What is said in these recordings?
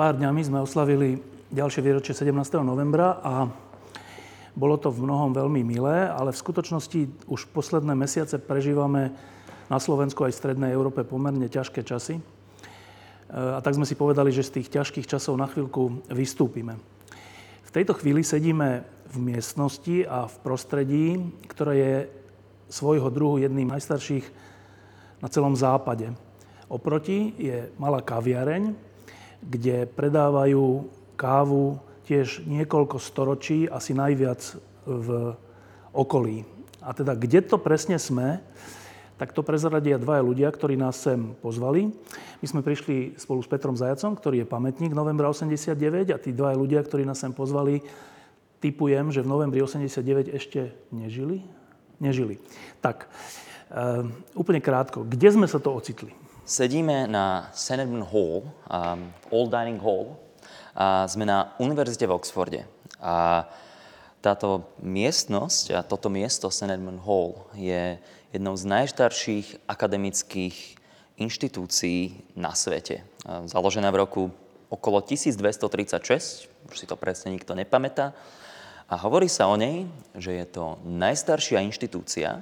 Pár dňami sme oslavili ďalšie výročie 17. novembra a bolo to v mnohom veľmi milé, ale v skutočnosti už posledné mesiace prežívame na Slovensku aj v Strednej Európe pomerne ťažké časy. E, a tak sme si povedali, že z tých ťažkých časov na chvíľku vystúpime. V tejto chvíli sedíme v miestnosti a v prostredí, ktoré je svojho druhu jedným najstarších na celom západe. Oproti je malá kaviareň, kde predávajú kávu tiež niekoľko storočí, asi najviac v okolí. A teda kde to presne sme, tak to prezradia dvaja ľudia, ktorí nás sem pozvali. My sme prišli spolu s Petrom Zajacom, ktorý je pamätník novembra 89 a tí dvaja ľudia, ktorí nás sem pozvali, typujem, že v novembri 89 ešte nežili. Nežili. Tak, e, úplne krátko, kde sme sa to ocitli? Sedíme na Senedman Hall, um, Old Dining Hall, a sme na univerzite v Oxforde. A táto miestnosť a toto miesto Senedman Hall je jednou z najstarších akademických inštitúcií na svete. Založená v roku okolo 1236, už si to presne nikto nepamätá. A hovorí sa o nej, že je to najstaršia inštitúcia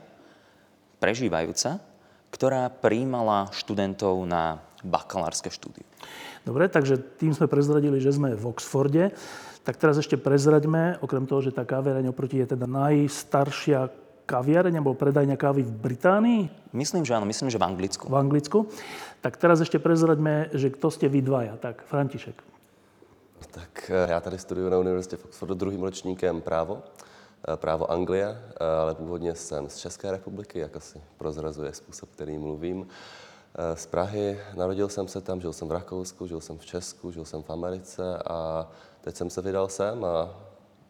prežívajúca, ktorá príjmala študentov na bakalárske štúdium. Dobre, takže tým sme prezradili, že sme v Oxforde. Tak teraz ešte prezraďme, okrem toho, že tá kaviareň oproti je teda najstaršia kaviareň alebo predajňa kávy v Británii? Myslím, že áno, myslím, že v Anglicku. V Anglicku. Tak teraz ešte prezraďme, že kto ste vy dvaja. Tak, František. Tak eh, já tady studuju na univerzitě v Oxfordu druhým ročníkem právo. Eh, právo Anglie, eh, ale původně jsem z České republiky, jak asi prozrazuje způsob, který mluvím. Eh, z Prahy narodil jsem se tam, žil jsem v Rakousku, žil jsem v Česku, žil jsem v Americe a teď jsem se vydal sem a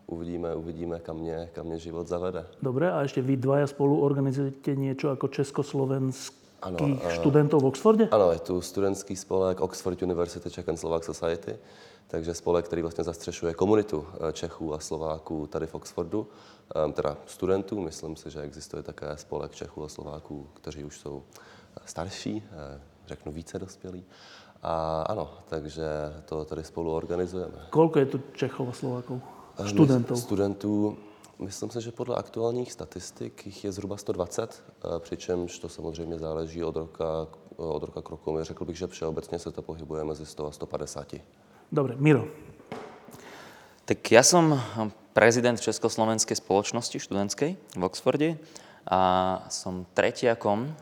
uvidíme, uvidíme, kam mě, kam mě život zavede. Dobre, a ešte vy dvaja spolu organizujete niečo ako československých študentov v Oxforde? Ano, je tu studentský spolek Oxford University Czech and Slovak Society takže spolek, který vlastně zastřešuje komunitu eh, Čechů a Slováků tady v Oxfordu, ehm, teda studentů. Myslím si, že existuje také spolek Čechů a Slováků, kteří už jsou eh, starší, eh, řeknu více dospělí. A ano, takže to tady spolu organizujeme. Koľko je tu Čechov a Slovákov? Studentů? Studentů, myslím si, že podle aktuálních statistik jich je zhruba 120, přičemž to samozřejmě záleží od roka, od roka k roku. Řekl bych, že všeobecně se to pohybuje mezi 100 a 150. Dobre, Miro. Tak ja som prezident Československej spoločnosti študentskej v Oxforde a som tretiakom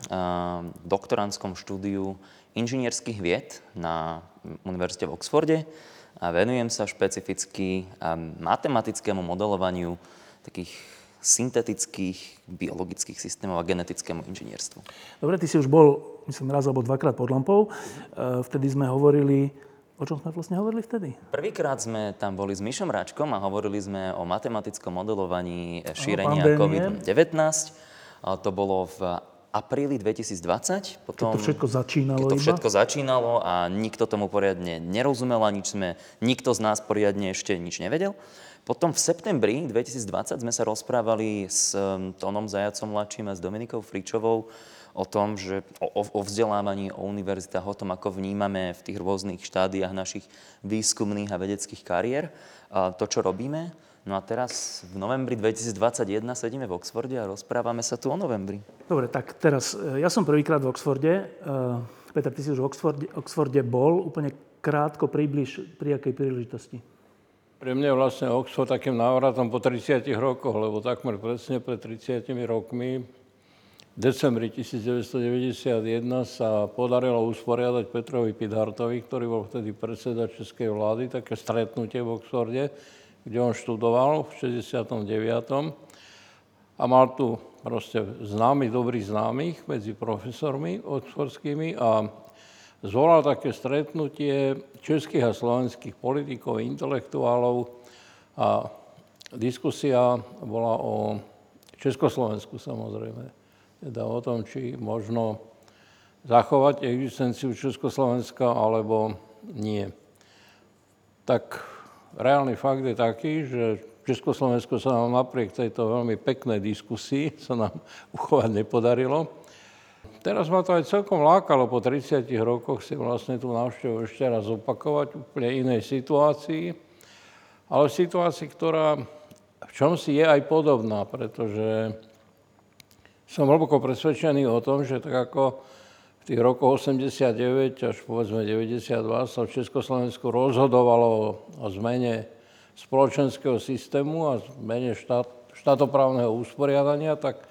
v doktorandskom štúdiu inžinierských vied na Univerzite v Oxforde a venujem sa špecificky matematickému modelovaniu takých syntetických biologických systémov a genetickému inžinierstvu. Dobre, ty si už bol, myslím, raz alebo dvakrát pod lampou. E, vtedy sme hovorili O čom sme vlastne hovorili vtedy? Prvýkrát sme tam boli s Myšom Ráčkom a hovorili sme o matematickom modelovaní šírenia COVID-19. To bolo v apríli 2020. Potom, keď to všetko začínalo keď to všetko iba? začínalo a nikto tomu poriadne nerozumel a nič sme, nikto z nás poriadne ešte nič nevedel. Potom v septembri 2020 sme sa rozprávali s um, Tonom Zajacom mladším a s Dominikou Fričovou o tom, že o, o vzdelávaní, o univerzitách, o tom, ako vnímame v tých rôznych štádiách našich výskumných a vedeckých kariér a to, čo robíme. No a teraz v novembri 2021 sedíme v Oxforde a rozprávame sa tu o novembri. Dobre, tak teraz, e, ja som prvýkrát v Oxforde. E, Peter, ty si už v Oxforde, Oxforde bol. Úplne krátko približ, pri akej príležitosti? Pre mňa je vlastne Oxford takým návratom po 30 rokoch, lebo takmer presne pred 30 rokmi decembri 1991 sa podarilo usporiadať Petrovi Pidhartovi, ktorý bol vtedy predseda Českej vlády, také stretnutie v Oxforde, kde on študoval v 69. A mal tu proste známy, dobrých známych medzi profesormi oxfordskými a zvolal také stretnutie českých a slovenských politikov, intelektuálov a diskusia bola o Československu samozrejme. Teda o tom, či možno zachovať existenciu Československa alebo nie. Tak reálny fakt je taký, že Československo sa nám napriek tejto veľmi peknej diskusii sa nám uchovať nepodarilo. Teraz ma to aj celkom lákalo po 30 rokoch si vlastne tú návštevu ešte raz opakovať v úplne inej situácii, ale v situácii, ktorá v čom si je aj podobná, pretože som hlboko presvedčený o tom, že tak ako v tých rokoch 89 až povedzme 92 sa v Československu rozhodovalo o zmene spoločenského systému a zmene štát, štátoprávneho usporiadania, tak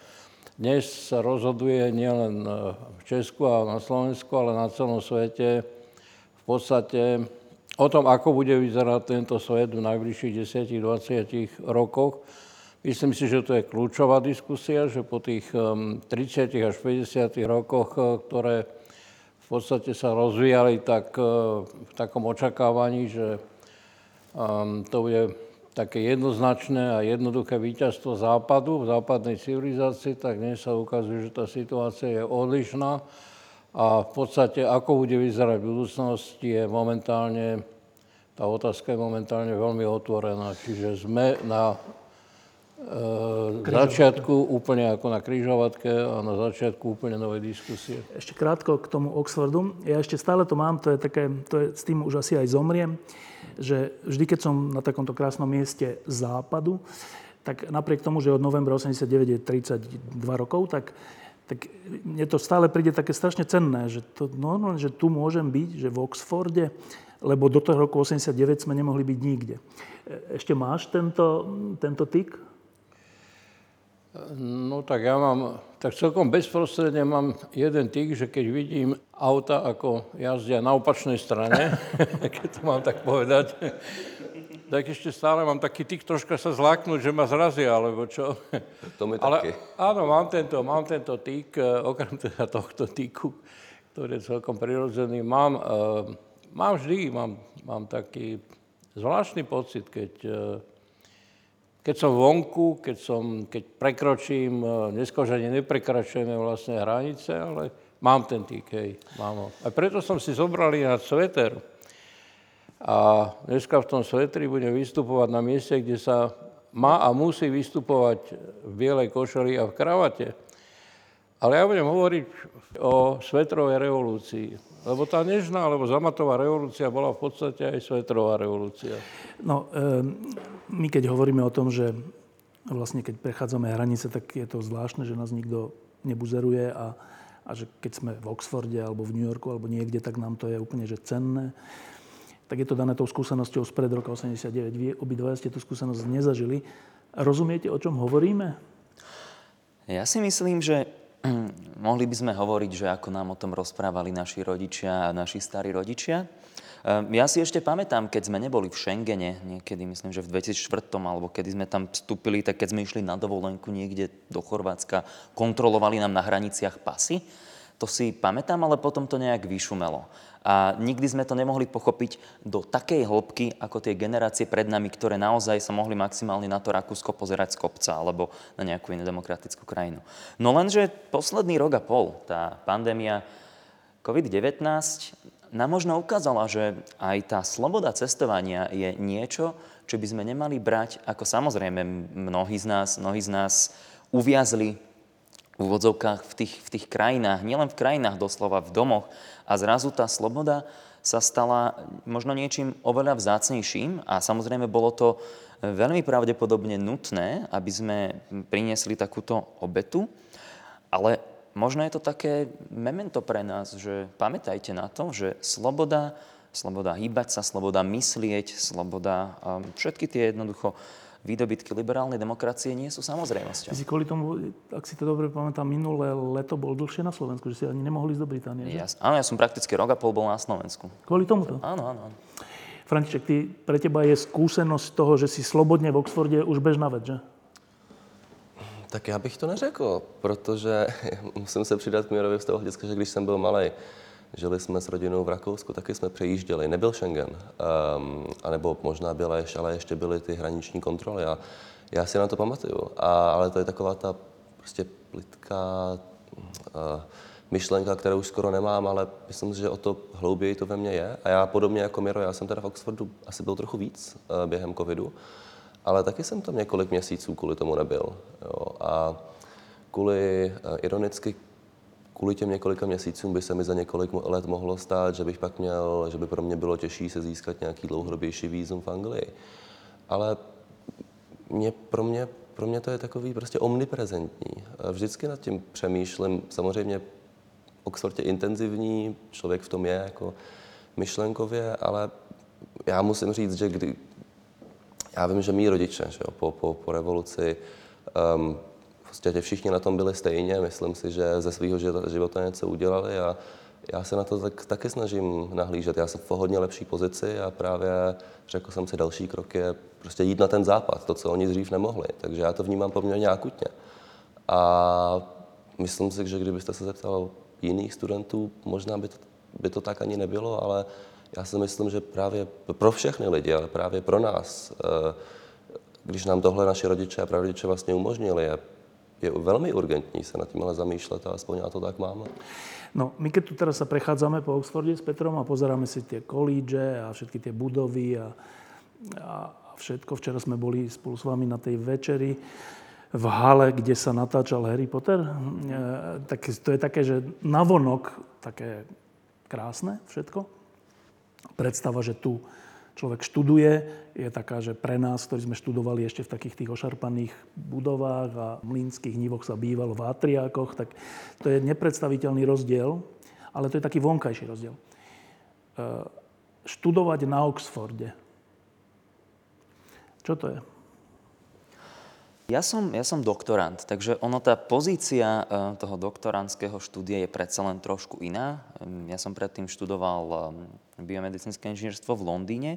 dnes sa rozhoduje nielen v Česku a na Slovensku, ale na celom svete v podstate o tom, ako bude vyzerať tento svet v najbližších 10-20 rokoch. Myslím si, že to je kľúčová diskusia, že po tých 30 až 50 rokoch, ktoré v podstate sa rozvíjali tak v takom očakávaní, že Um, to bude také jednoznačné a jednoduché víťazstvo západu v západnej civilizácii, tak dnes sa ukazuje, že tá situácia je odlišná a v podstate, ako bude vyzerať v budúcnosti, je momentálne, tá otázka je momentálne veľmi otvorená. Čiže sme na e, začiatku úplne ako na kryžovatke a na začiatku úplne novej diskusie. Ešte krátko k tomu Oxfordu. Ja ešte stále to mám, to je také, to je, s tým už asi aj zomriem že vždy, keď som na takomto krásnom mieste západu, tak napriek tomu, že od novembra 89 je 32 rokov, tak, tak mne to stále príde také strašne cenné, že, to, no, no, že tu môžem byť, že v Oxforde, lebo do toho roku 89 sme nemohli byť nikde. Ešte máš tento, tento tyk? No tak ja mám, tak celkom bezprostredne mám jeden tyk, že keď vidím auta, ako jazdia na opačnej strane, keď to mám tak povedať, tak ešte stále mám taký tyk troška sa zláknúť, že ma zrazia, alebo čo. To mi Ale taky. áno, mám tento, mám tento tyk, e, okrem teda tohto tyku, ktorý je celkom prirodzený. Mám, uh, mám vždy, mám, mám taký zvláštny pocit, keď uh, keď som vonku, keď, som, keď prekročím, dneska už ani neprekračujeme vlastne hranice, ale mám ten hej, mám ho. A preto som si zobral na sveter. A dneska v tom svetri budem vystupovať na mieste, kde sa má a musí vystupovať v bielej košeli a v kravate. Ale ja budem hovoriť o svetrovej revolúcii. Lebo tá nežná alebo zamatová revolúcia bola v podstate aj svetrová revolúcia. No, e, my keď hovoríme o tom, že vlastne keď prechádzame hranice, tak je to zvláštne, že nás nikto nebuzeruje a, a že keď sme v Oxforde alebo v New Yorku alebo niekde, tak nám to je úplne že cenné. Tak je to dané tou skúsenosťou z pred roka 89. Vy obidvaja ste tú skúsenosť nezažili. Rozumiete, o čom hovoríme? Ja si myslím, že mohli by sme hovoriť, že ako nám o tom rozprávali naši rodičia a naši starí rodičia. Ehm, ja si ešte pamätám, keď sme neboli v Schengene, niekedy myslím, že v 2004, alebo kedy sme tam vstúpili, tak keď sme išli na dovolenku niekde do Chorvátska, kontrolovali nám na hraniciach pasy. To si pamätám, ale potom to nejak vyšumelo. A nikdy sme to nemohli pochopiť do takej hĺbky, ako tie generácie pred nami, ktoré naozaj sa mohli maximálne na to Rakúsko pozerať z kopca alebo na nejakú inú demokratickú krajinu. No lenže posledný rok a pol, tá pandémia COVID-19 nám možno ukázala, že aj tá sloboda cestovania je niečo, čo by sme nemali brať ako samozrejme mnohí z nás, mnohí z nás uviazli v úvodzovkách v tých, v tých krajinách, nielen v krajinách doslova, v domoch. A zrazu tá sloboda sa stala možno niečím oveľa vzácnejším a samozrejme bolo to veľmi pravdepodobne nutné, aby sme priniesli takúto obetu. Ale možno je to také memento pre nás, že pamätajte na to, že sloboda, sloboda hýbať sa, sloboda myslieť, sloboda, všetky tie jednoducho výdobytky liberálnej demokracie nie sú samozrejmosťou. Ty si kvôli tomu, ak si to dobre pamätám, minulé leto bol dlhšie na Slovensku, že si ani nemohli ísť do Británie. Ja, áno, ja som prakticky rok a pol bol na Slovensku. Kvôli tomuto? Áno, áno. áno. František, ty, pre teba je skúsenosť toho, že si slobodne v Oxforde už bežná vec, že? Tak já bych to neřekl, protože musím se přidat k Mírovi z toho hlediska, že když jsem byl malý, Žili jsme s rodinou v Rakousku, taky jsme přejížděli. Nebyl Schengen, um, anebo možná byla ale ještě byly ty hraniční kontroly. A já si na to pamatuju. A, ale to je taková ta prostě plitká uh, myšlenka, kterou už skoro nemám, ale myslím si, že o to hlouběji to ve mně je. A já podobně jako Miro, já jsem teda v Oxfordu asi byl trochu víc uh, během covidu, ale taky jsem tam několik měsíců kvůli tomu nebyl. Jo. A kvůli, uh, ironicky, kvůli těm několika měsícům by se mi za několik let mohlo stát, že bych pak měl, že by pro mě bylo těžší se získat nějaký dlouhodobější výzum v Anglii. Ale mě, pro, mě, pro mě to je takový prostě omniprezentní. Vždycky nad tím přemýšlím, samozřejmě Oxford je intenzivní, člověk v tom je jako myšlenkově, ale já musím říct, že kdy, já vím, že mý rodiče že jo, po, po, po revoluci um, prostě všichni na tom byli stejně, myslím si, že ze svého života něco udělali a já se na to tak, taky snažím nahlížet. Já jsem v hodně lepší pozici a právě řekl jsem si, další krok je prostě jít na ten západ, to, co oni dřív nemohli. Takže já to vnímám poměrně akutně. A myslím si, že kdybyste se zeptal jiných studentů, možná by to, by to tak ani nebylo, ale já si myslím, že právě pro všechny lidi, ale právě pro nás, eh, když nám tohle naši rodiče a prarodiče vlastně umožnili, je, je velmi urgentní se nad tím ale zamýšlet a aspoň já to tak mám. No, my keď tu teraz sa prechádzame po Oxforde s Petrom a pozeráme si tie kolíže a všetky tie budovy a, a všetko. Včera sme boli spolu s vami na tej večeri v hale, kde sa natáčal Harry Potter. E, tak to je také, že navonok také krásne všetko. Predstava, že tu človek študuje, je taká, že pre nás, ktorí sme študovali ešte v takých tých ošarpaných budovách a mlínskych nivoch sa bývalo v atriákoch, tak to je nepredstaviteľný rozdiel, ale to je taký vonkajší rozdiel. E, študovať na Oxforde. Čo to je? Ja som, ja som doktorant, takže ono, tá pozícia uh, toho doktorantského štúdia je predsa len trošku iná. Ja som predtým študoval biomedicínske inžinierstvo v Londýne.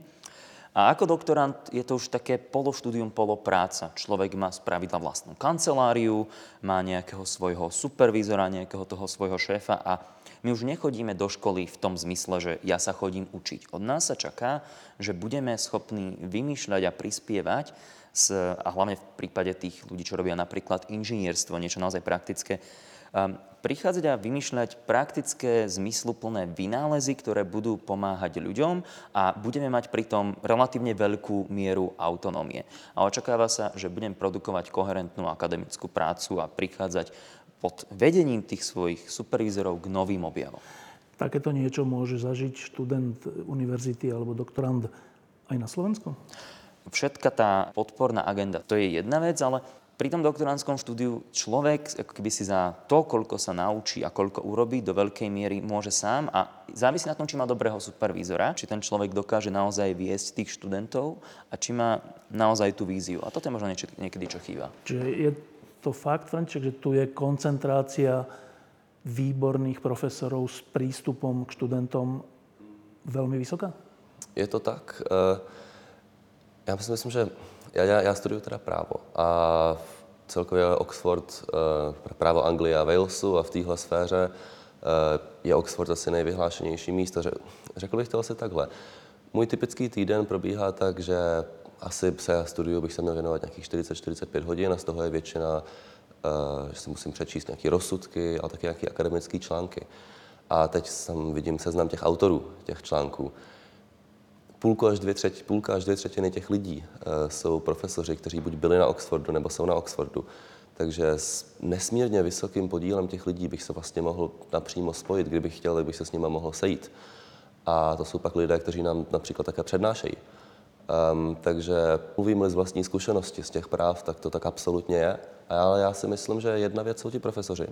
A ako doktorant je to už také pološtúdium, polopráca. Človek má spravidla vlastnú kanceláriu, má nejakého svojho supervízora, nejakého toho svojho šéfa a my už nechodíme do školy v tom zmysle, že ja sa chodím učiť. Od nás sa čaká, že budeme schopní vymýšľať a prispievať s, a hlavne v prípade tých ľudí, čo robia napríklad inžinierstvo, niečo naozaj praktické, um, prichádzať a vymýšľať praktické, zmysluplné vynálezy, ktoré budú pomáhať ľuďom a budeme mať pritom relatívne veľkú mieru autonómie. A očakáva sa, že budem produkovať koherentnú akademickú prácu a prichádzať pod vedením tých svojich supervízorov k novým objavom. Takéto niečo môže zažiť študent univerzity alebo doktorand aj na Slovensku? Všetka tá podporná agenda, to je jedna vec, ale pri tom doktorandskom štúdiu človek ako keby si za to, koľko sa naučí a koľko urobí, do veľkej miery môže sám a závisí na tom, či má dobrého supervízora, či ten človek dokáže naozaj viesť tých študentov a či má naozaj tú víziu. A toto je možno niekedy, čo chýba. Čiže je to fakt, Franček, že tu je koncentrácia výborných profesorov s prístupom k študentom veľmi vysoká? Je to tak. Uh... Já si myslím, že já, já, já studuju teda právo a celkově Oxford, eh, právo Anglie a Walesu a v téhle sféře eh, je Oxford asi nejvyhlášenější místo. Řekl bych to asi takhle. Můj typický týden probíhá tak, že asi se studiu bych se měl věnovat nějakých 40-45 hodin a z toho je většina, eh, že si musím přečíst nějaké rozsudky, ale taky nějaké akademické články. A teď tam vidím seznam těch autorů těch článků půlku až dvě třetí, půlka až dvě třetiny těch lidí uh, jsou profesoři, kteří buď byli na Oxfordu, nebo jsou na Oxfordu. Takže s nesmírně vysokým podílem těch lidí bych se vlastně mohl napřímo spojit, kdybych chtěl, bych se s nimi mohl sejít. A to jsou pak lidé, kteří nám například také přednášejí. Um, takže mluvím z vlastní zkušenosti z těch práv, tak to tak absolutně je. Ale já si myslím, že jedna věc jsou ti profesoři,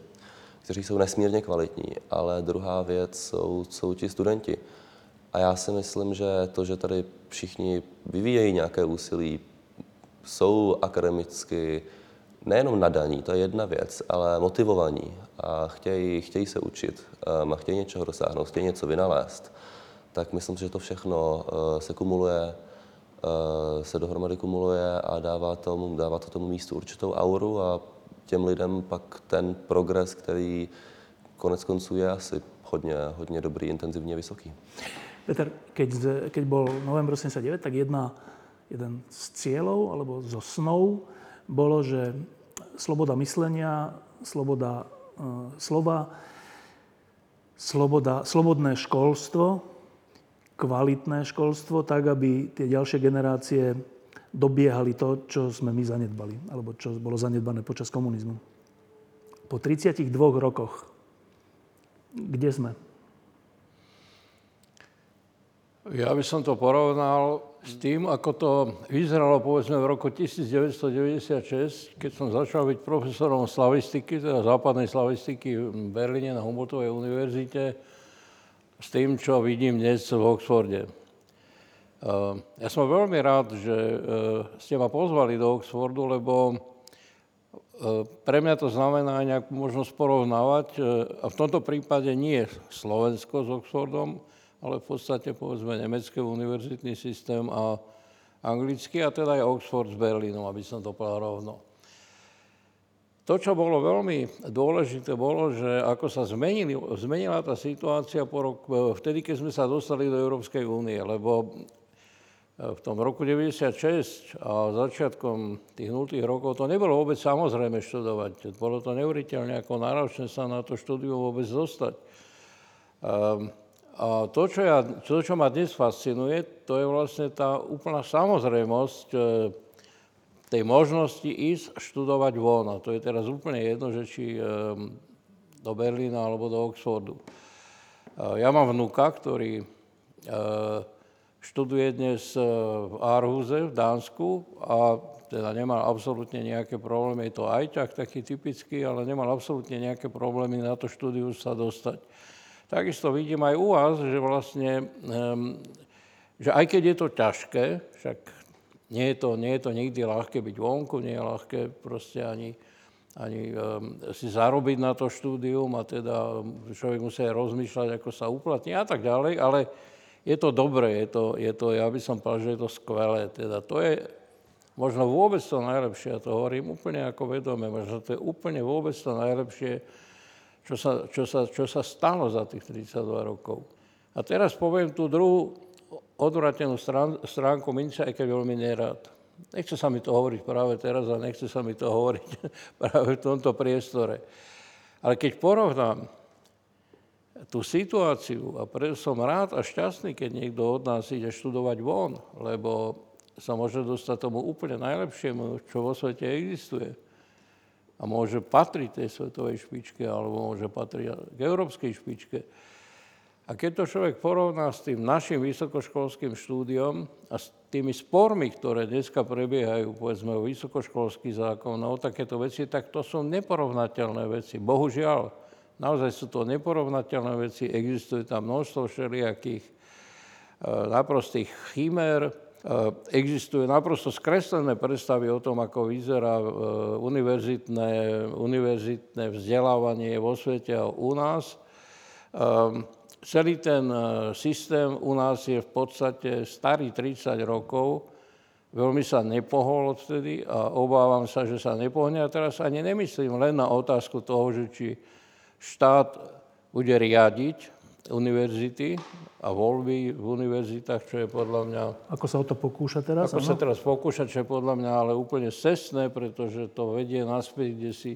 kteří jsou nesmírně kvalitní, ale druhá věc jsou, jsou ti studenti. A já si myslím, že to, že tady všichni vyvíjejí nějaké úsilí, jsou akademicky nejenom nadaní, to je jedna věc, ale motivovaní a chtějí, chtějí se učit um, a chtějí něčeho dosáhnout, chtějí něco vynalézt, tak myslím, že to všechno uh, se kumuluje, uh, se dohromady kumuluje a dává, tomu, dává to tomu místu určitou auru a těm lidem pak ten progres, který konec konců je asi hodně, hodně dobrý, intenzivní a vysoký. Peter, keď, keď bol november 89, tak jedna, jeden z cieľov alebo zo snov bolo, že sloboda myslenia, sloboda uh, slova, sloboda, slobodné školstvo, kvalitné školstvo, tak aby tie ďalšie generácie dobiehali to, čo sme my zanedbali, alebo čo bolo zanedbané počas komunizmu. Po 32 rokoch, kde sme? Ja by som to porovnal s tým, ako to vyzeralo povedzme v roku 1996, keď som začal byť profesorom slavistiky, teda západnej slavistiky v Berlíne na Humboldtovej univerzite, s tým, čo vidím dnes v Oxforde. Eh, ja som veľmi rád, že eh, ste ma pozvali do Oxfordu, lebo eh, pre mňa to znamená nejakú možnosť porovnávať, a v tomto prípade nie Slovensko s Oxfordom, ale v podstate povedzme nemecký univerzitný systém a anglický a teda aj Oxford s Berlínom, aby som to povedal rovno. To, čo bolo veľmi dôležité, bolo, že ako sa zmenili, zmenila tá situácia po rok, vtedy, keď sme sa dostali do Európskej únie, lebo e, v tom roku 96 a začiatkom tých 0. rokov to nebolo vôbec samozrejme študovať. Bolo to neuveriteľne ako náročné sa na to štúdium vôbec dostať. Um, a to, čo, ja, to, čo ma dnes fascinuje, to je vlastne tá úplná samozrejmosť e, tej možnosti ísť študovať von. A to je teraz úplne jedno, že či e, do Berlína alebo do Oxfordu. E, ja mám vnúka, ktorý študuje dnes v Aarhuse v Dánsku a teda nemal absolútne nejaké problémy. Je to ajťak taký typický, ale nemal absolútne nejaké problémy na to štúdiu sa dostať. Takisto vidím aj u vás, že vlastne, um, že aj keď je to ťažké, však nie je to, nie je to nikdy ľahké byť vonku, nie je ľahké proste ani, ani um, si zarobiť na to štúdium a teda človek musí aj rozmýšľať, ako sa uplatní a tak ďalej, ale je to dobré, je to, je to, ja by som povedal, že je to skvelé. Teda to je možno vôbec to najlepšie, ja to hovorím úplne ako vedome, možno to je úplne vôbec to najlepšie, čo sa, čo sa, čo sa stalo za tých 32 rokov. A teraz poviem tú druhú odvratenú strán, stránku mince, aj keď veľmi nerád. Nechce sa mi to hovoriť práve teraz a nechce sa mi to hovoriť práve v tomto priestore. Ale keď porovnám tú situáciu, a preto som rád a šťastný, keď niekto od nás ide študovať von, lebo sa môže dostať tomu úplne najlepšiemu, čo vo svete existuje a môže patriť tej svetovej špičke alebo môže patriť k európskej špičke. A keď to človek porovná s tým našim vysokoškolským štúdiom a s tými spormi, ktoré dneska prebiehajú, povedzme o vysokoškolský zákon a o takéto veci, tak to sú neporovnateľné veci. Bohužiaľ, naozaj sú to neporovnateľné veci, existuje tam množstvo všelijakých e, naprostých chimér, existujú naprosto skreslené predstavy o tom, ako vyzerá eh, univerzitné, univerzitné vzdelávanie vo svete a u nás. Eh, celý ten systém u nás je v podstate starý 30 rokov, veľmi sa nepohol odtedy a obávam sa, že sa nepohne. A teraz ani nemyslím len na otázku toho, že či štát bude riadiť univerzity a voľby v univerzitách, čo je podľa mňa... Ako sa o to pokúša teraz? Ako ano? sa teraz pokúša, čo je podľa mňa ale úplne cestné, pretože to vedie naspäť, kde si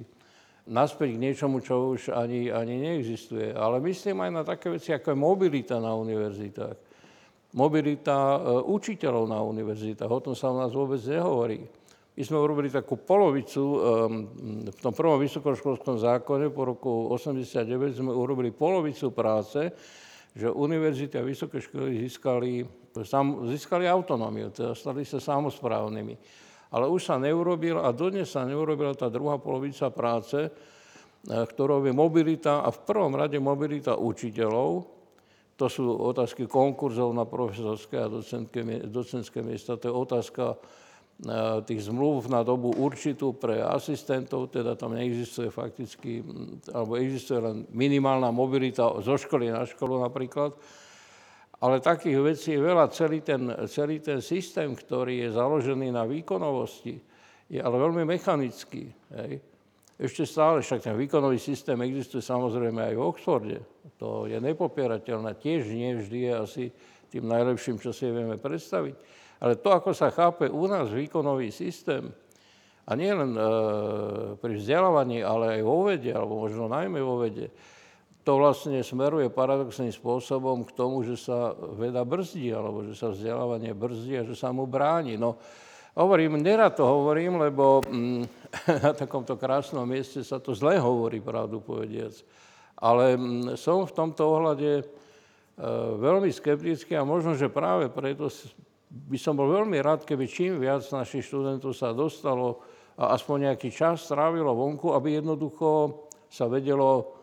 naspäť k niečomu, čo už ani, ani neexistuje. Ale myslím aj na také veci, ako je mobilita na univerzitách. Mobilita e, učiteľov na univerzitách. O tom sa u nás vôbec nehovorí. My sme urobili takú polovicu, um, v tom prvom vysokoškolskom zákone po roku 89 sme urobili polovicu práce, že univerzity a vysoké školy získali, získali autonómiu, teda stali sa samozprávnymi. Ale už sa neurobil a dodnes sa neurobila tá druhá polovica práce, eh, ktorou je mobilita a v prvom rade mobilita učiteľov, to sú otázky konkurzov na profesorské a docentské miesta, to je otázka tých zmluv na dobu určitú pre asistentov, teda tam neexistuje fakticky, alebo existuje len minimálna mobilita zo školy na školu napríklad. Ale takých vecí je veľa. Celý ten, celý ten systém, ktorý je založený na výkonovosti, je ale veľmi mechanický. Hej. ešte stále, však ten výkonový systém existuje samozrejme aj v Oxforde. To je nepopierateľné. Tiež nie vždy je asi tým najlepším, čo si vieme predstaviť. Ale to, ako sa chápe u nás výkonový systém, a nie e, pri vzdelávaní, ale aj vo vede, alebo možno najmä vo vede, to vlastne smeruje paradoxným spôsobom k tomu, že sa veda brzdí, alebo že sa vzdelávanie brzdí a že sa mu bráni. No, hovorím, nerad to hovorím, lebo mm, na takomto krásnom mieste sa to zle hovorí, pravdu povediac. Ale mm, som v tomto ohľade e, veľmi skeptický a možno, že práve preto by som bol veľmi rád, keby čím viac našich študentov sa dostalo a aspoň nejaký čas strávilo vonku, aby jednoducho sa vedelo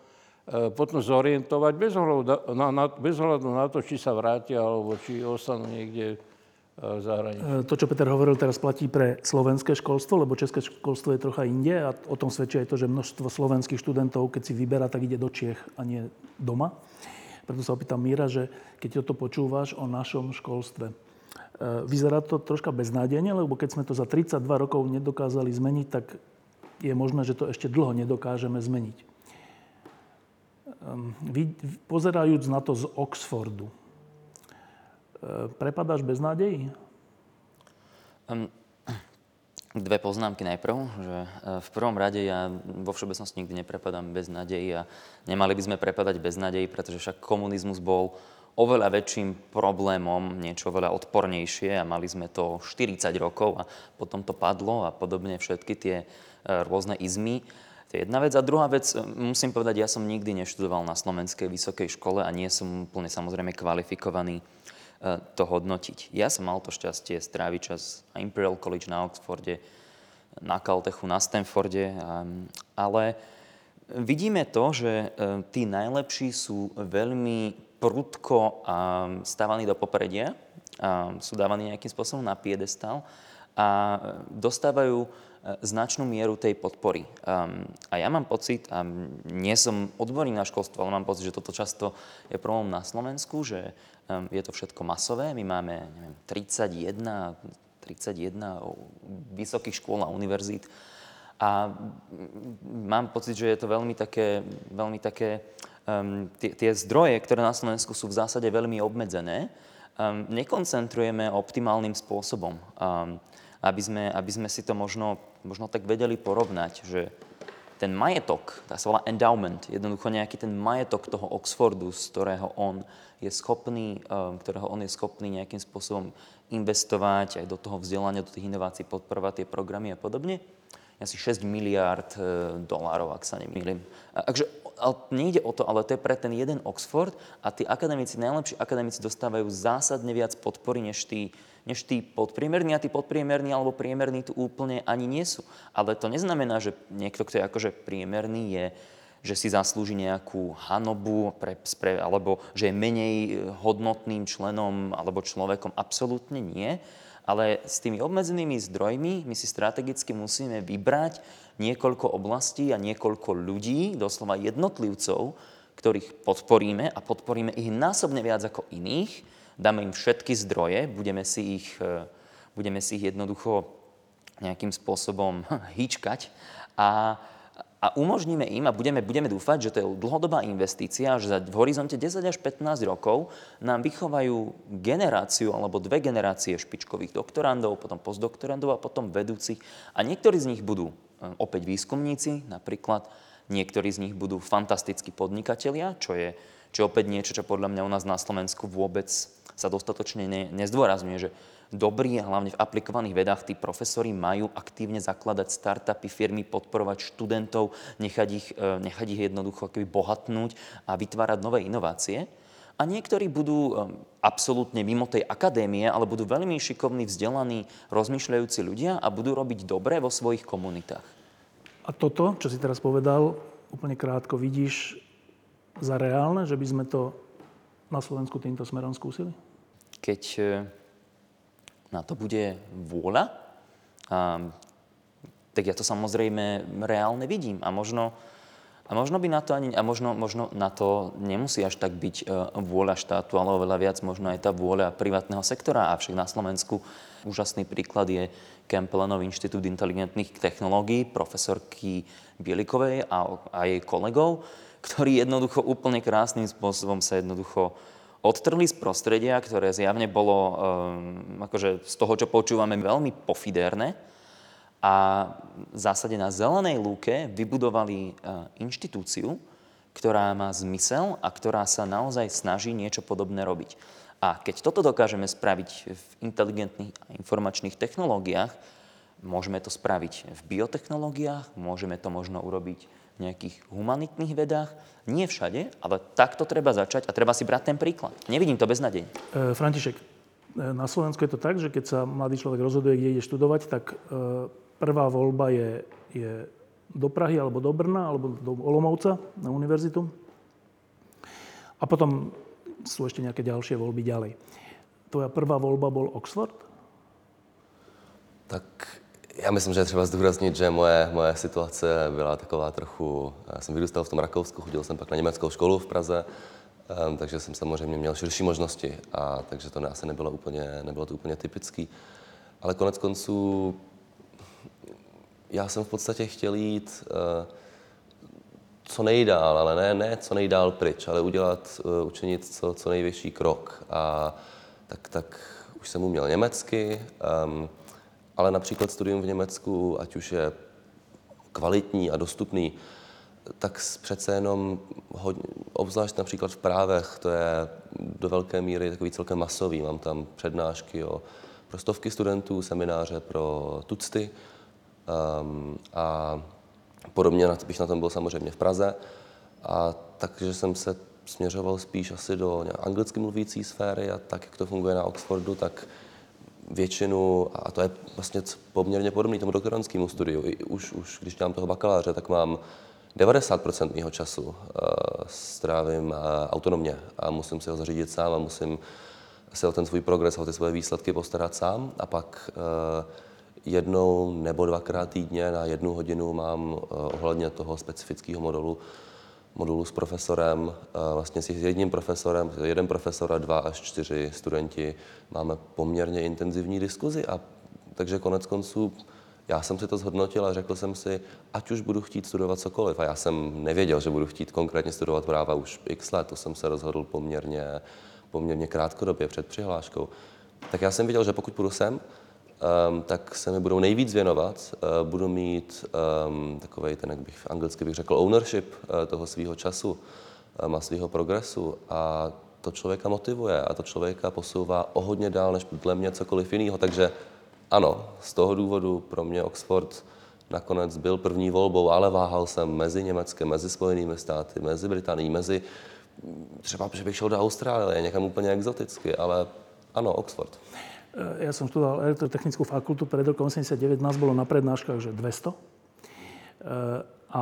e, potom zorientovať bez ohľadu na, to, či sa vrátia alebo či ostanú niekde v zahraničí. E, to, čo Peter hovoril, teraz platí pre slovenské školstvo, lebo české školstvo je trocha inde a o tom svedčí aj to, že množstvo slovenských študentov, keď si vyberá, tak ide do Čiech a nie doma. Preto sa opýtam Míra, že keď toto počúvaš o našom školstve, e, vyzerá to troška beznádejne, lebo keď sme to za 32 rokov nedokázali zmeniť, tak je možné, že to ešte dlho nedokážeme zmeniť. Ehm, pozerajúc na to z Oxfordu, Prepadáš bez nádejí? Um, dve poznámky najprv, že e, v prvom rade ja vo všeobecnosti nikdy neprepadám bez nádejí a nemali by sme prepadať bez nádejí, pretože však komunizmus bol oveľa väčším problémom, niečo oveľa odpornejšie a mali sme to 40 rokov a potom to padlo a podobne všetky tie e, rôzne izmy. To je jedna vec. A druhá vec, e, musím povedať, ja som nikdy neštudoval na Slovenskej vysokej škole a nie som úplne samozrejme kvalifikovaný E, to hodnotiť. Ja som mal to šťastie stráviť čas na Imperial College na Oxforde, na Caltechu, na Stanforde, ale vidíme to, že tí najlepší sú veľmi prudko stávaní do popredia, sú dávaní nejakým spôsobom na piedestal a dostávajú E, značnú mieru tej podpory. Um, a ja mám pocit, a nie som odborník na školstvo, ale mám pocit, že toto často je problém na Slovensku, že um, je to všetko masové. My máme, neviem, 31, 31 vysokých škôl a univerzít. A mám pocit, že je to veľmi také, veľmi také um, tie, tie zdroje, ktoré na Slovensku sú v zásade veľmi obmedzené, um, nekoncentrujeme optimálnym spôsobom. Um, aby sme, aby sme si to možno, možno tak vedeli porovnať, že ten majetok, tá sa volá endowment, jednoducho nejaký ten majetok toho Oxfordu, z ktorého on je schopný, eh, ktorého on je schopný nejakým spôsobom investovať aj do toho vzdelania, do tých inovácií, podporovať tie programy a podobne, asi 6 miliárd eh, dolárov, ak sa nemýlim. Takže nejde o to, ale to je pre ten jeden Oxford a tí akademici, najlepší akademici dostávajú zásadne viac podpory než tí než tí podpriemerní a tí podpriemerní alebo priemerní tu úplne ani nie sú. Ale to neznamená, že niekto, kto je akože priemerný, je že si zaslúži nejakú hanobu pre, pre, alebo že je menej hodnotným členom alebo človekom. Absolútne nie. Ale s tými obmedzenými zdrojmi my si strategicky musíme vybrať niekoľko oblastí a niekoľko ľudí, doslova jednotlivcov, ktorých podporíme a podporíme ich násobne viac ako iných, dáme im všetky zdroje, budeme si ich, e, budeme si ich jednoducho nejakým spôsobom hýčkať. A, a umožníme im a budeme, budeme dúfať, že to je dlhodobá investícia, že v horizonte 10 až 15 rokov nám vychovajú generáciu alebo dve generácie špičkových doktorandov, potom postdoktorandov a potom vedúcich. A niektorí z nich budú e, opäť výskumníci, napríklad niektorí z nich budú fantastickí podnikatelia, čo je, čo opäť niečo, čo podľa mňa u nás na Slovensku vôbec sa dostatočne ne, nezdôrazňuje, že dobrí a hlavne v aplikovaných vedách tí profesori majú aktívne zakladať startupy, firmy, podporovať študentov, nechať ich, e, nechať ich jednoducho akoby bohatnúť a vytvárať nové inovácie. A niektorí budú e, absolútne mimo tej akadémie, ale budú veľmi šikovní, vzdelaní, rozmýšľajúci ľudia a budú robiť dobre vo svojich komunitách. A toto, čo si teraz povedal, úplne krátko, vidíš za reálne, že by sme to na Slovensku týmto smerom skúsili? keď e, na to bude vôľa, a, tak ja to samozrejme reálne vidím. A možno, A možno by na to ani, a možno, možno na to nemusí až tak byť e, vôľa štátu, ale oveľa viac možno aj tá vôľa privátneho sektora. Avšak na Slovensku úžasný príklad je Kempelenov Inštitút inteligentných technológií, profesorky Bielikovej a, a jej kolegov, ktorí jednoducho úplne krásnym spôsobom sa jednoducho odtrhli z prostredia, ktoré zjavne bolo um, akože z toho, čo počúvame, veľmi pofidérne a v zásade na zelenej lúke vybudovali e, inštitúciu, ktorá má zmysel a ktorá sa naozaj snaží niečo podobné robiť. A keď toto dokážeme spraviť v inteligentných a informačných technológiách, môžeme to spraviť v biotechnológiách, môžeme to možno urobiť nejakých humanitných vedách. Nie všade, ale takto treba začať a treba si brať ten príklad. Nevidím to bez nadej. E, František, e, na Slovensku je to tak, že keď sa mladý človek rozhoduje, kde ide študovať, tak e, Prvá voľba je, je do Prahy alebo do Brna alebo do Olomovca na univerzitu. A potom sú ešte nejaké ďalšie voľby ďalej. Tvoja prvá voľba bol Oxford? Tak já myslím, že je třeba zdůraznit, že moje, moje situace byla taková trochu... Já jsem vyrůstal v tom Rakousku, chodil jsem pak na německou školu v Praze, um, takže jsem samozřejmě měl širší možnosti, a takže to asi nebylo úplně, nebylo to úplně typický. Ale konec konců já jsem v podstatě chtěl jít uh, co nejdál, ale ne, ne co nejdál pryč, ale udělat, uh, učinit co, co největší krok. A tak, tak už jsem uměl německy, um, ale například studium v Německu, ať už je kvalitní a dostupný, tak přece jenom, hodně, obzvlášť například v právech, to je do velké míry takový celkem masový. Mám tam přednášky o, pro stovky studentů, semináře pro tucty, Um, a podobně bych na tom byl samozřejmě v Praze. A takže jsem se směřoval spíš asi do anglicky mluvící sféry a tak, jak to funguje na Oxfordu, tak většinu, a to je vlastně poměrně podobný tomu doktorantskému studiu, I už, už když dělám toho bakaláře, tak mám 90% mého času uh, strávím uh, autonomně a musím si ho zařídit sám a musím se o ten svůj progres, o ty svoje výsledky postarat sám. A pak uh, jednou nebo dvakrát týdně na jednu hodinu mám eh, ohledně toho specifického modulu modulu s profesorem, eh, vlastně s jedním profesorem, jeden profesor a dva až čtyři studenti. Máme poměrně intenzivní diskuzi a takže konec konců já jsem si to zhodnotil a řekl jsem si, ať už budu chtít studovat cokoliv. A já jsem nevěděl, že budu chtít konkrétně studovat práva už x let, to jsem se rozhodl poměrně, poměrně krátkodobě před přihláškou. Tak já jsem viděl, že pokud půjdu sem, um, tak se mi budou nejvíc věnovat. Uh, budu mít um, takový ten, jak bych anglicky bych řekl, ownership uh, toho svého času um, a svého progresu. A to člověka motivuje a to člověka posouvá o hodně dál, než dle mě cokoliv jiného. Takže ano, z toho důvodu pro mě Oxford nakonec byl první volbou, ale váhal jsem mezi Německem, mezi Spojenými státy, mezi Británií, mezi třeba, že bych šel do Austrálie, někam úplně exoticky, ale ano, Oxford. Ja som študoval elektrotechnickú fakultu, pred rokom 89 nás bolo na prednáškach, že 200. A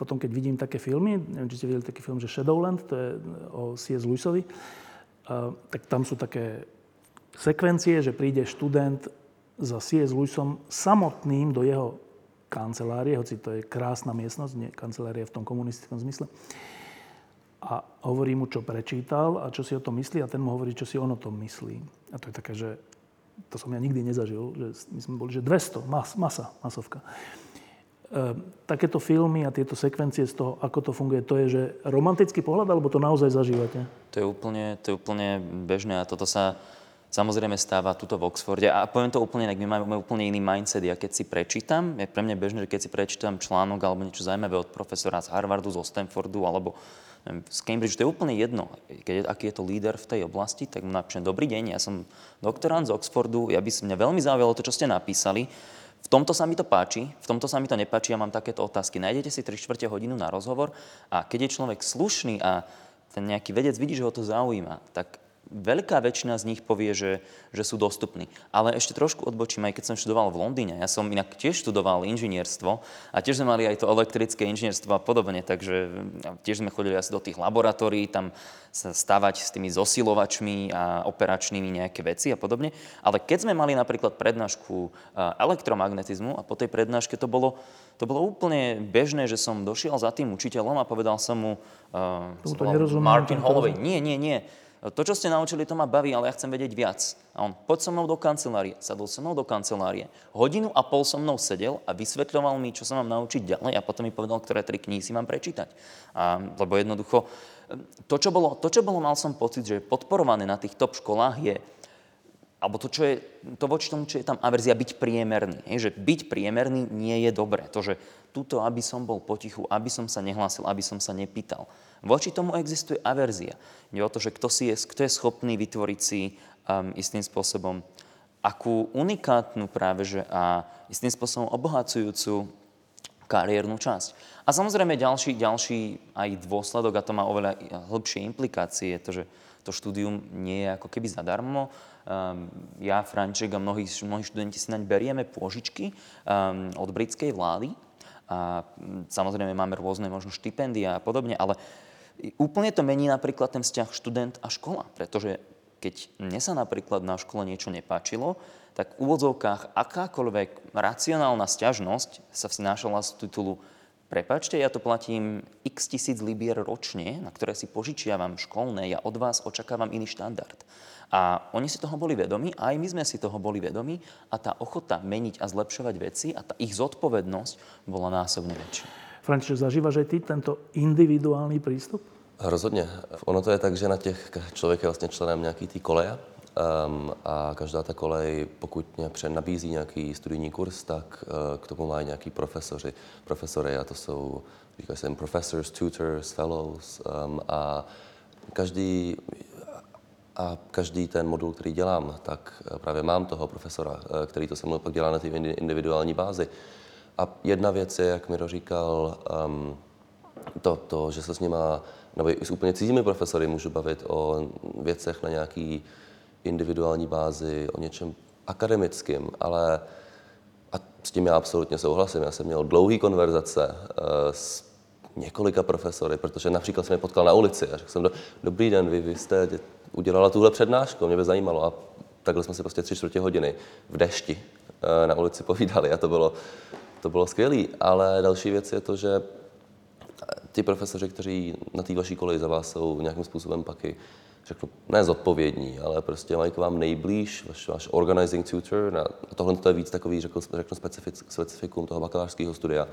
potom, keď vidím také filmy, neviem, či ste videli taký film, že Shadowland, to je o C.S. Lewisovi, tak tam sú také sekvencie, že príde študent za C.S. Lewisom samotným do jeho kancelárie, hoci to je krásna miestnosť, nie kancelária v tom komunistickom zmysle, a hovorí mu, čo prečítal a čo si o tom myslí a ten mu hovorí, čo si on o tom myslí. A to je také, že to som ja nikdy nezažil, že my sme boli, že 200, mas, masa, masovka. E, takéto filmy a tieto sekvencie z toho, ako to funguje, to je, že romantický pohľad, alebo to naozaj zažívate? To je úplne, to je úplne bežné a toto sa samozrejme stáva tuto v Oxforde. A poviem to úplne inak, my máme úplne iný mindset. Ja keď si prečítam, je pre mňa bežné, že keď si prečítam článok alebo niečo zaujímavé od profesora z Harvardu, zo Stanfordu alebo z Cambridge, to je úplne jedno. Keď, aký je to líder v tej oblasti, tak mu napíšem, dobrý deň, ja som doktorant z Oxfordu, ja by som mňa veľmi zaujalo to, čo ste napísali. V tomto sa mi to páči, v tomto sa mi to nepáči, ja mám takéto otázky. Nájdete si 3 čtvrte hodinu na rozhovor a keď je človek slušný a ten nejaký vedec vidí, že ho to zaujíma, tak veľká väčšina z nich povie, že, že sú dostupní. Ale ešte trošku odbočím, aj keď som študoval v Londýne. Ja som inak tiež študoval inžinierstvo a tiež sme mali aj to elektrické inžinierstvo a podobne, takže tiež sme chodili asi do tých laboratórií, tam sa stavať s tými zosilovačmi a operačnými nejaké veci a podobne. Ale keď sme mali napríklad prednášku elektromagnetizmu a po tej prednáške to bolo, to bolo úplne bežné, že som došiel za tým učiteľom a povedal som mu, uh, Martin Holloway, nie, nie, nie, to, čo ste naučili, to ma baví, ale ja chcem vedieť viac. A on, poď so mnou do kancelárie. Sadol so mnou do kancelárie. Hodinu a pol so mnou sedel a vysvetľoval mi, čo sa mám naučiť ďalej a potom mi povedal, ktoré tri knihy si mám prečítať. A, lebo jednoducho, to čo, bolo, to, čo bolo, mal som pocit, že podporované na tých top školách je, alebo to, čo je, to voči tomu, čo je tam averzia, byť priemerný. Je, že byť priemerný nie je dobré. To, že túto, aby som bol potichu, aby som sa nehlásil, aby som sa nepýtal. Voči tomu existuje averzia. Ide o to, že kto, si je, kto je schopný vytvoriť si um, istým spôsobom akú unikátnu práve že a istým spôsobom obohacujúcu kariérnu časť. A samozrejme ďalší, ďalší aj dôsledok, a to má oveľa hĺbšie implikácie, je to, že to štúdium nie je ako keby zadarmo. Um, ja, Franček a mnohí, mnohí študenti si naň berieme pôžičky um, od britskej vlády. A samozrejme máme rôzne možno štipendia a podobne, ale Úplne to mení napríklad ten vzťah študent a škola, pretože keď mne sa napríklad na škole niečo nepáčilo, tak v úvodzovkách akákoľvek racionálna stiažnosť sa vznášala z titulu Prepačte, ja to platím x tisíc libier ročne, na ktoré si požičiavam školné, ja od vás očakávam iný štandard. A oni si toho boli vedomi, a aj my sme si toho boli vedomi a tá ochota meniť a zlepšovať veci a tá ich zodpovednosť bola násobne väčšia. František, zažívaš aj ty tento individuální prístup? Rozhodně. Ono to je tak, že na těch člověk je vlastně členem nějaký té koleje um, a každá ta kolej, pokud mě nabízí nějaký studijní kurz, tak uh, k tomu mají nějaký profesoři, profesory a to jsou, říkají se jim professors, tutors, fellows um, a každý a každý ten modul, který dělám, tak právě mám toho profesora, uh, který to se mnou pak dělá na té individuální bázi. A jedna věc je, jak Miro říkal, um, to, to, že se s nima, nebo i s úplně cizími profesory můžu bavit o věcech na nějaký individuální bázi, o něčem akademickém, ale a s tím já absolutně souhlasím. Já jsem měl dlouhý konverzace uh, s několika profesory, protože například jsem je potkal na ulici a řekl jsem, do, dobrý den, vy, vy jste udělala tuhle přednášku, mě by zajímalo. A takhle jsme si prostě tři čtvrtě hodiny v dešti uh, na ulici povídali a to bylo, to bylo skvělé, ale další věc je to, že ti profesoři, kteří na té vaší koleji za vás jsou nějakým způsobem paky, řeknu, ne zodpovědní, ale prostě mají k vám nejblíž, váš, váš organizing tutor, a tohle to je víc takový, řekl, řeknu, specific, specifikum toho bakalářského studia.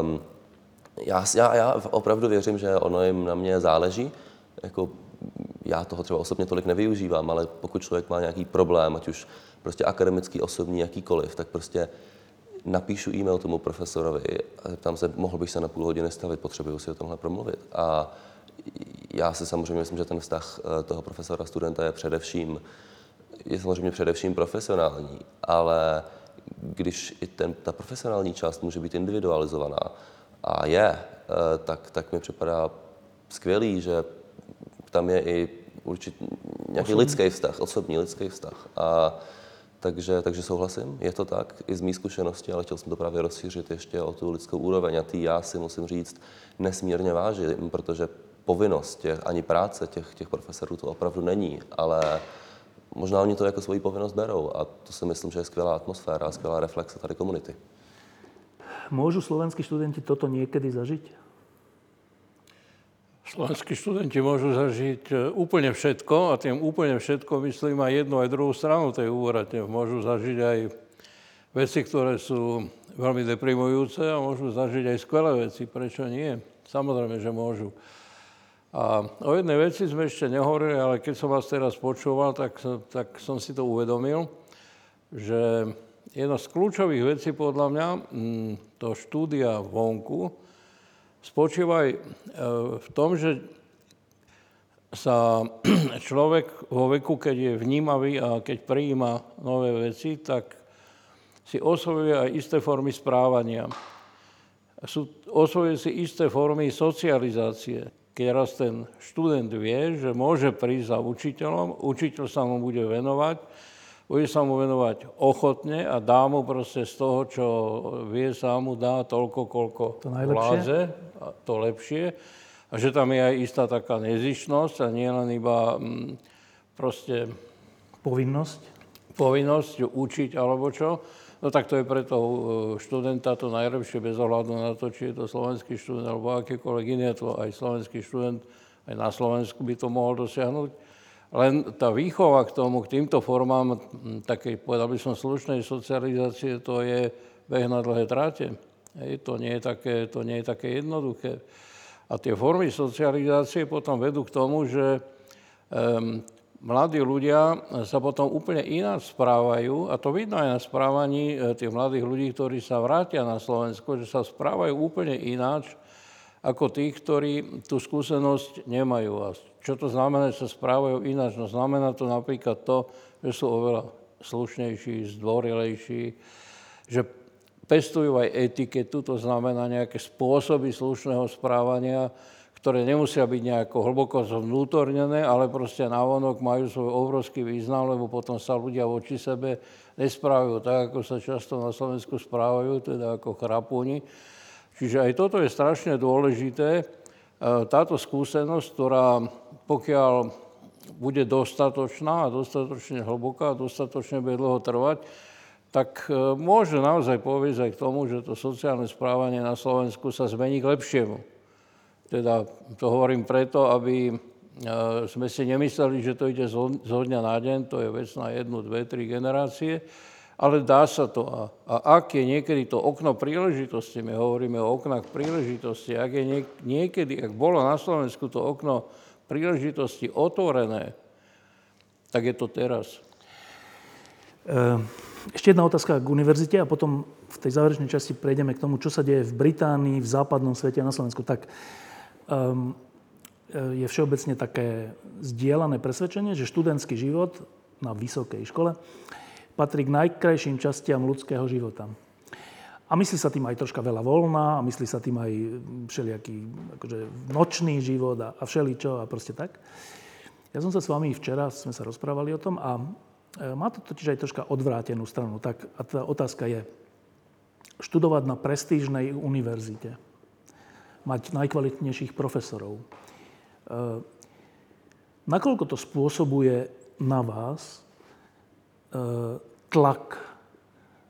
Um, já, já, já opravdu věřím, že ono jim na mě záleží, jako já toho třeba osobně tolik nevyužívám, ale pokud člověk má nějaký problém, ať už prostě akademický, osobní, jakýkoliv, tak prostě napíšu e-mail tomu profesorovi a zeptám se, mohl bych se na půl hodiny stavit, potřebuju si o tomhle promluvit. A já si samozřejmě myslím, že ten vztah eh, toho profesora studenta je především, je samozřejmě především profesionální, ale když i ten, ta profesionální část může být individualizovaná a je, eh, tak, tak mi připadá skvělý, že tam je i určitý nějaký osobní. lidský vztah, osobní lidský vztah. A takže, takže souhlasím, je to tak, i z mý zkušenosti, ale chtěl jsem to právě rozšířit ještě o tu lidskou úroveň a ty já si musím říct nesmírně vážím, protože povinnost těch, ani práce těch, těch profesorů to opravdu není, ale možná oni to jako svoji povinnost berou a to si myslím, že je skvělá atmosféra a skvělá reflexe tady komunity. Môžu slovenskí študenti toto niekedy zažiť? Slovenskí študenti môžu zažiť e, úplne všetko a tým úplne všetko myslím aj jednu aj druhú stranu tej úvrate. Môžu zažiť aj veci, ktoré sú veľmi deprimujúce a môžu zažiť aj skvelé veci. Prečo nie? Samozrejme, že môžu. A o jednej veci sme ešte nehovorili, ale keď som vás teraz počúval, tak, tak som si to uvedomil, že jedna z kľúčových vecí podľa mňa, mm, to štúdia vonku, spočíva aj e, v tom, že sa človek vo veku, keď je vnímavý a keď prijíma nové veci, tak si osvojuje aj isté formy správania. Sú, osvojuje si isté formy socializácie. keď raz ten študent vie, že môže prísť za učiteľom, učiteľ sa mu bude venovať, bude sa mu venovať ochotne a dá mu proste z toho, čo vie, sa mu dá toľko, koľko To vláze, a to lepšie. A že tam je aj istá taká nezišnosť a nie len iba mm, proste Povinnosť? povinnosť učiť alebo čo. No tak to je pre toho e, študenta to najlepšie bez ohľadu na to, či je to slovenský študent alebo akýkoľvek iný, to aj slovenský študent, aj na Slovensku by to mohol dosiahnuť. Len tá výchova k tomu, k týmto formám takej, povedal by som, slušnej socializácie, to je beh na dlhé tráte. Hej, to, nie je také, to nie je také jednoduché. A tie formy socializácie potom vedú k tomu, že um, mladí ľudia sa potom úplne ináč správajú, a to vidno aj na správaní e, tých mladých ľudí, ktorí sa vrátia na Slovensko, že sa správajú úplne ináč ako tých, ktorí tú skúsenosť nemajú. A čo to znamená, že sa správajú ináč? No znamená to napríklad to, že sú oveľa slušnejší, zdvorilejší, že pestujú aj etiketu, to znamená nejaké spôsoby slušného správania, ktoré nemusia byť nejako hlboko zvnútornené, ale proste návonok majú svoj obrovský význam, lebo potom sa ľudia voči sebe nesprávajú tak, ako sa často na Slovensku správajú, teda ako chrapúni. Čiže aj toto je strašne dôležité. E, táto skúsenosť, ktorá pokiaľ bude dostatočná a dostatočne hlboká a dostatočne bude dlho trvať, tak e, môže naozaj povieť aj k tomu, že to sociálne správanie na Slovensku sa zmení k lepšiemu. Teda to hovorím preto, aby e, sme si nemysleli, že to ide zo dňa na deň, to je vec na jednu, dve, tri generácie, ale dá sa to. A, a ak je niekedy to okno príležitosti, my hovoríme o oknách príležitosti, ak je niek, niekedy, ak bolo na Slovensku to okno príležitosti otvorené, tak je to teraz. Ehm, ešte jedna otázka k univerzite a potom v tej záverečnej časti prejdeme k tomu, čo sa deje v Británii, v západnom svete a na Slovensku. Tak um, je všeobecne také zdieľané presvedčenie, že študentský život na vysokej škole patrí k najkrajším častiam ľudského života. A myslí sa tým aj troška veľa voľná, a myslí sa tým aj všelijaký akože nočný život a, a všeličo a proste tak. Ja som sa s vami včera, sme sa rozprávali o tom a e, má to totiž aj troška odvrátenú stranu. Tak, a tá otázka je, študovať na prestížnej univerzite, mať najkvalitnejších profesorov, e, nakoľko to spôsobuje na vás e, tlak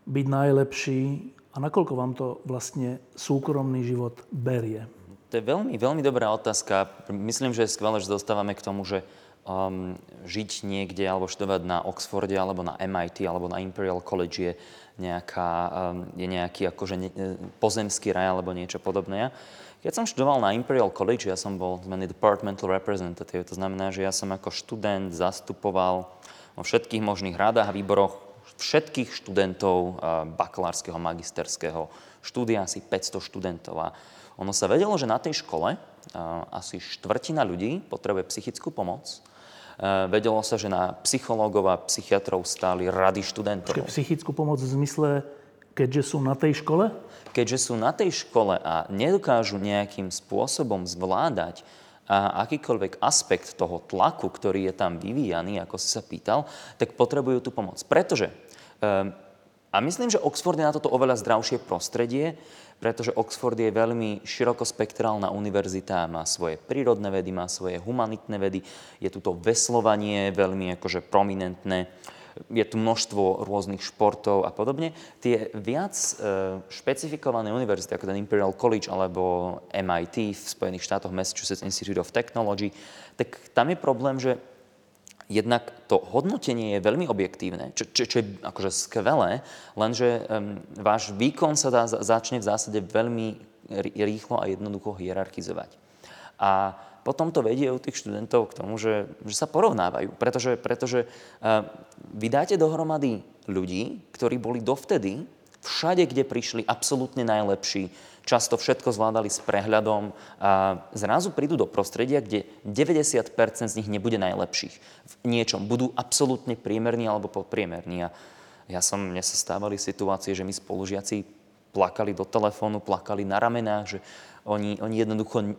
byť najlepší a nakoľko vám to vlastne súkromný život berie? To je veľmi, veľmi dobrá otázka. Myslím, že je skvelé, že dostávame k tomu, že um, žiť niekde alebo študovať na Oxforde alebo na MIT alebo na Imperial College je, nejaká, um, je nejaký akože ne, pozemský raj alebo niečo podobné. Keď som študoval na Imperial College, ja som bol zmený departmental representative, to znamená, že ja som ako študent zastupoval vo všetkých možných radách a výboroch všetkých študentov bakalárskeho, magisterského štúdia, asi 500 študentov. A ono sa vedelo, že na tej škole asi štvrtina ľudí potrebuje psychickú pomoc. Vedelo sa, že na psychológov a psychiatrov stáli rady študentov. Čiže psychickú pomoc v zmysle, keďže sú na tej škole? Keďže sú na tej škole a nedokážu nejakým spôsobom zvládať a akýkoľvek aspekt toho tlaku, ktorý je tam vyvíjaný, ako si sa pýtal, tak potrebujú tú pomoc. Pretože, a myslím, že Oxford je na toto oveľa zdravšie prostredie, pretože Oxford je veľmi širokospektrálna univerzita, má svoje prírodné vedy, má svoje humanitné vedy, je tu to veslovanie veľmi akože prominentné je tu množstvo rôznych športov a podobne. Tie viac e, špecifikované univerzity, ako ten Imperial College alebo MIT v Spojených štátoch, Massachusetts Institute of Technology, tak tam je problém, že jednak to hodnotenie je veľmi objektívne, čo, čo, čo je akože skvelé, lenže um, váš výkon sa dá, začne v zásade veľmi rýchlo a jednoducho hierarchizovať. A potom to vedie u tých študentov k tomu, že, že sa porovnávajú. Pretože, pretože uh, vy dáte dohromady ľudí, ktorí boli dovtedy všade, kde prišli absolútne najlepší, často všetko zvládali s prehľadom a zrazu prídu do prostredia, kde 90% z nich nebude najlepších v niečom. Budú absolútne priemerní alebo podpriemerní. A ja som, mne sa stávali situácie, že mi spolužiaci plakali do telefónu, plakali na ramenách, že oni, oni jednoducho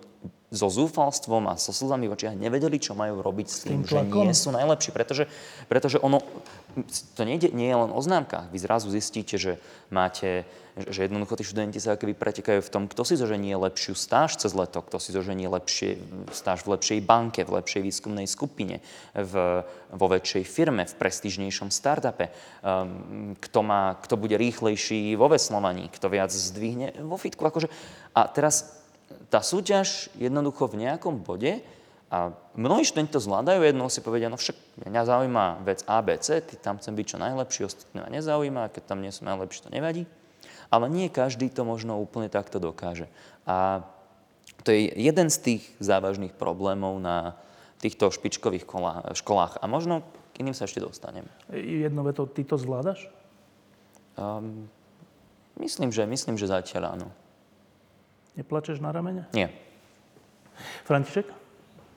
so zúfalstvom a so slzami v očiach nevedeli, čo majú robiť s tým, že nie sú najlepší. Pretože, pretože ono, to nie, nie je len o známkach. Vy zrazu zistíte, že máte, že jednoducho tí študenti sa akoby pretekajú v tom, kto si zoženie lepšiu stáž cez leto, kto si zoženie lepšie, stáž v lepšej banke, v lepšej výskumnej skupine, v, vo väčšej firme, v prestížnejšom startupe, um, kto, má, kto bude rýchlejší vo veslovaní, kto viac zdvihne vo fitku. Akože. A teraz tá súťaž jednoducho v nejakom bode a mnohí študenti to zvládajú, jednou si povedia, no však mňa zaujíma vec A, B, C, ty tam chcem byť čo najlepší, ostatné ma nezaujíma, keď tam nie som najlepší, to nevadí. Ale nie každý to možno úplne takto dokáže. A to je jeden z tých závažných problémov na týchto špičkových školách. A možno k iným sa ešte dostanem. Jedno veto, ty to zvládaš? Um, myslím, že, myslím, že zatiaľ áno. Neplačeš na ramene? Nie. František?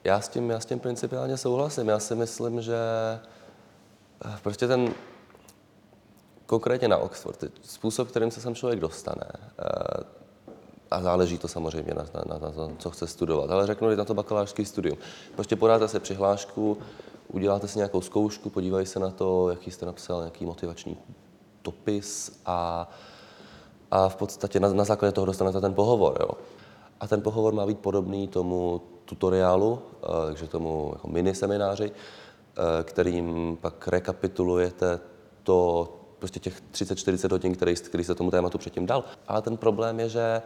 Já s tím, já s tím principiálně souhlasím. Já si myslím, že eh, prostě ten konkrétně na Oxford, způsob, kterým se sem člověk dostane, eh, a záleží to samozřejmě na, na, na to, co chce studovat, ale řeknu na to bakalářský studium. Prostě podáte si přihlášku, uděláte si nějakou zkoušku, podívají se na to, jaký jste napsal, nějaký motivační dopis a, a v podstatě na, na základě toho dostanete ten pohovor. Jo. A ten pohovor má být podobný tomu tutoriálu, eh, takže tomu jako mini semináři, eh, kterým pak rekapitulujete to, prostě těch 30-40 hodin, který, který se tomu tématu předtím dal. Ale ten problém je, že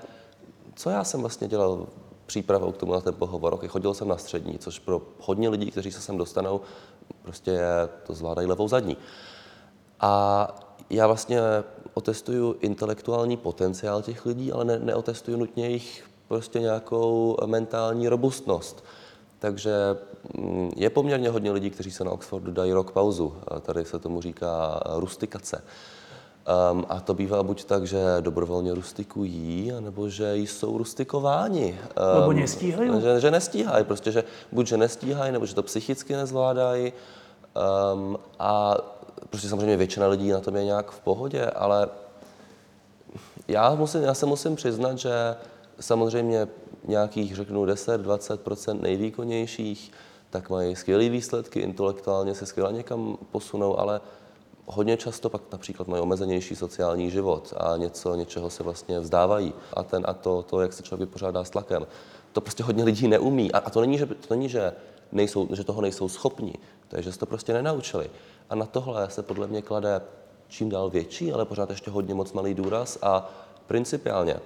co já jsem vlastně dělal přípravou k tomu na ten pohovor. Okay, chodil jsem na střední, což pro hodně lidí, kteří se sem dostanou, prostě je, to zvládají levou zadní. A já vlastně otestuju intelektuální potenciál těch lidí, ale ne, neotestuju nutně jejich prostě nějakou mentální robustnost. Takže mm, je poměrně hodně lidí, kteří se na Oxfordu dají rok pauzu. Tady se tomu říká rustikace. Um, a to bývá buď tak, že dobrovolně rustikují, anebo že jsou rustikováni. Um, Nebo nestíhají? Že, že nestíhají, prostě, že buď že nestíhají, nebo že to psychicky nezvládají. Um, a prostě samozřejmě většina lidí na tom je nějak v pohodě, ale já, musím, já se musím přiznat, že samozřejmě nějakých, řeknu, 10-20 nejvýkonnějších, tak mají skvělé výsledky, intelektuálně se skvěle někam posunou, ale hodně často pak například mají omezenější sociální život a něco, něčeho se vlastně vzdávají. A, ten, a to, to, jak se člověk vypořádá s tlakem, to prostě hodně lidí neumí. A, a to není, že, to není že, nejsou, že toho nejsou schopni, to je, že se to prostě nenaučili. A na tohle se podle mě klade čím dál větší, ale pořád ještě hodně moc malý důraz a principiálně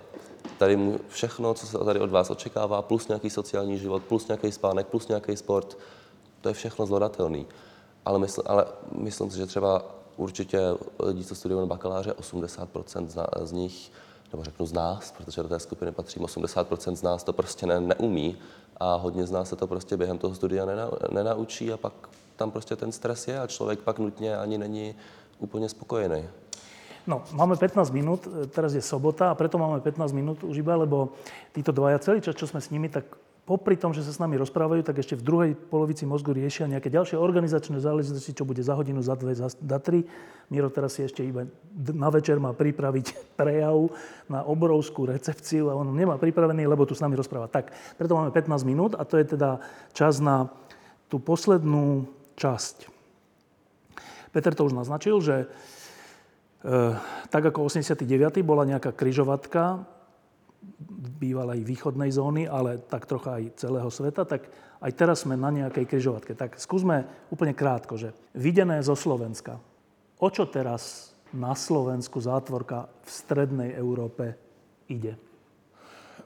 tady všechno, co se tady od vás očekává, plus nějaký sociální život, plus nějaký spánek, plus nějaký sport, to je všechno zvladatelný. Ale, mysl, ale myslím si, že třeba určitě lidí, co studují na bakaláře, 80% z, z nich, nebo řeknu z nás, protože do té skupiny patřím, 80% z nás to prostě ne, neumí a hodně z nás se to prostě během toho studia nena, nenaučí a pak tam prostě ten stres je a člověk pak nutně ani není úplně spokojený. No, máme 15 minút, teraz je sobota a preto máme 15 minút už iba, lebo títo dvaja celý čas, čo sme s nimi, tak popri tom, že sa s nami rozprávajú, tak ešte v druhej polovici mozgu riešia nejaké ďalšie organizačné záležitosti, čo bude za hodinu, za dve, za, za tri. Miro teraz si ešte iba na večer má pripraviť prejav na obrovskú recepciu a on nemá pripravený, lebo tu s nami rozpráva. Tak, preto máme 15 minút a to je teda čas na tú poslednú časť. Peter to už naznačil, že e, tak ako 89. bola nejaká kryžovatka bývalej východnej zóny, ale tak trocha aj celého sveta, tak aj teraz sme na nejakej kryžovatke. Tak skúsme úplne krátko, že videné zo Slovenska. O čo teraz na Slovensku zátvorka v strednej Európe ide?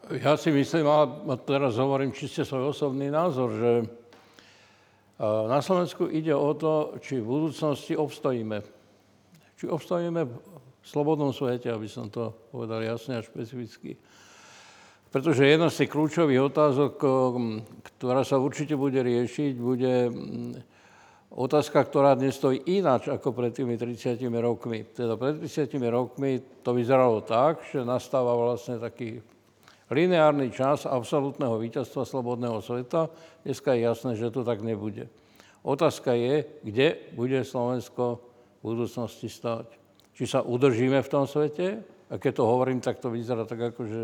Ja si myslím, a teraz hovorím čiste svoj osobný názor, že na Slovensku ide o to, či v budúcnosti obstojíme. Či obstojíme v slobodnom svete, aby som to povedal jasne a špecificky. Pretože jedna z tých kľúčových otázok, ktorá sa určite bude riešiť, bude otázka, ktorá dnes stojí ináč ako pred tými 30 rokmi. Teda pred 30 rokmi to vyzeralo tak, že nastáva vlastne taký lineárny čas absolútneho víťazstva slobodného sveta. Dneska je jasné, že to tak nebude. Otázka je, kde bude Slovensko v budúcnosti stáť. Či sa udržíme v tom svete, a keď to hovorím, tak to vyzerá tak ako, že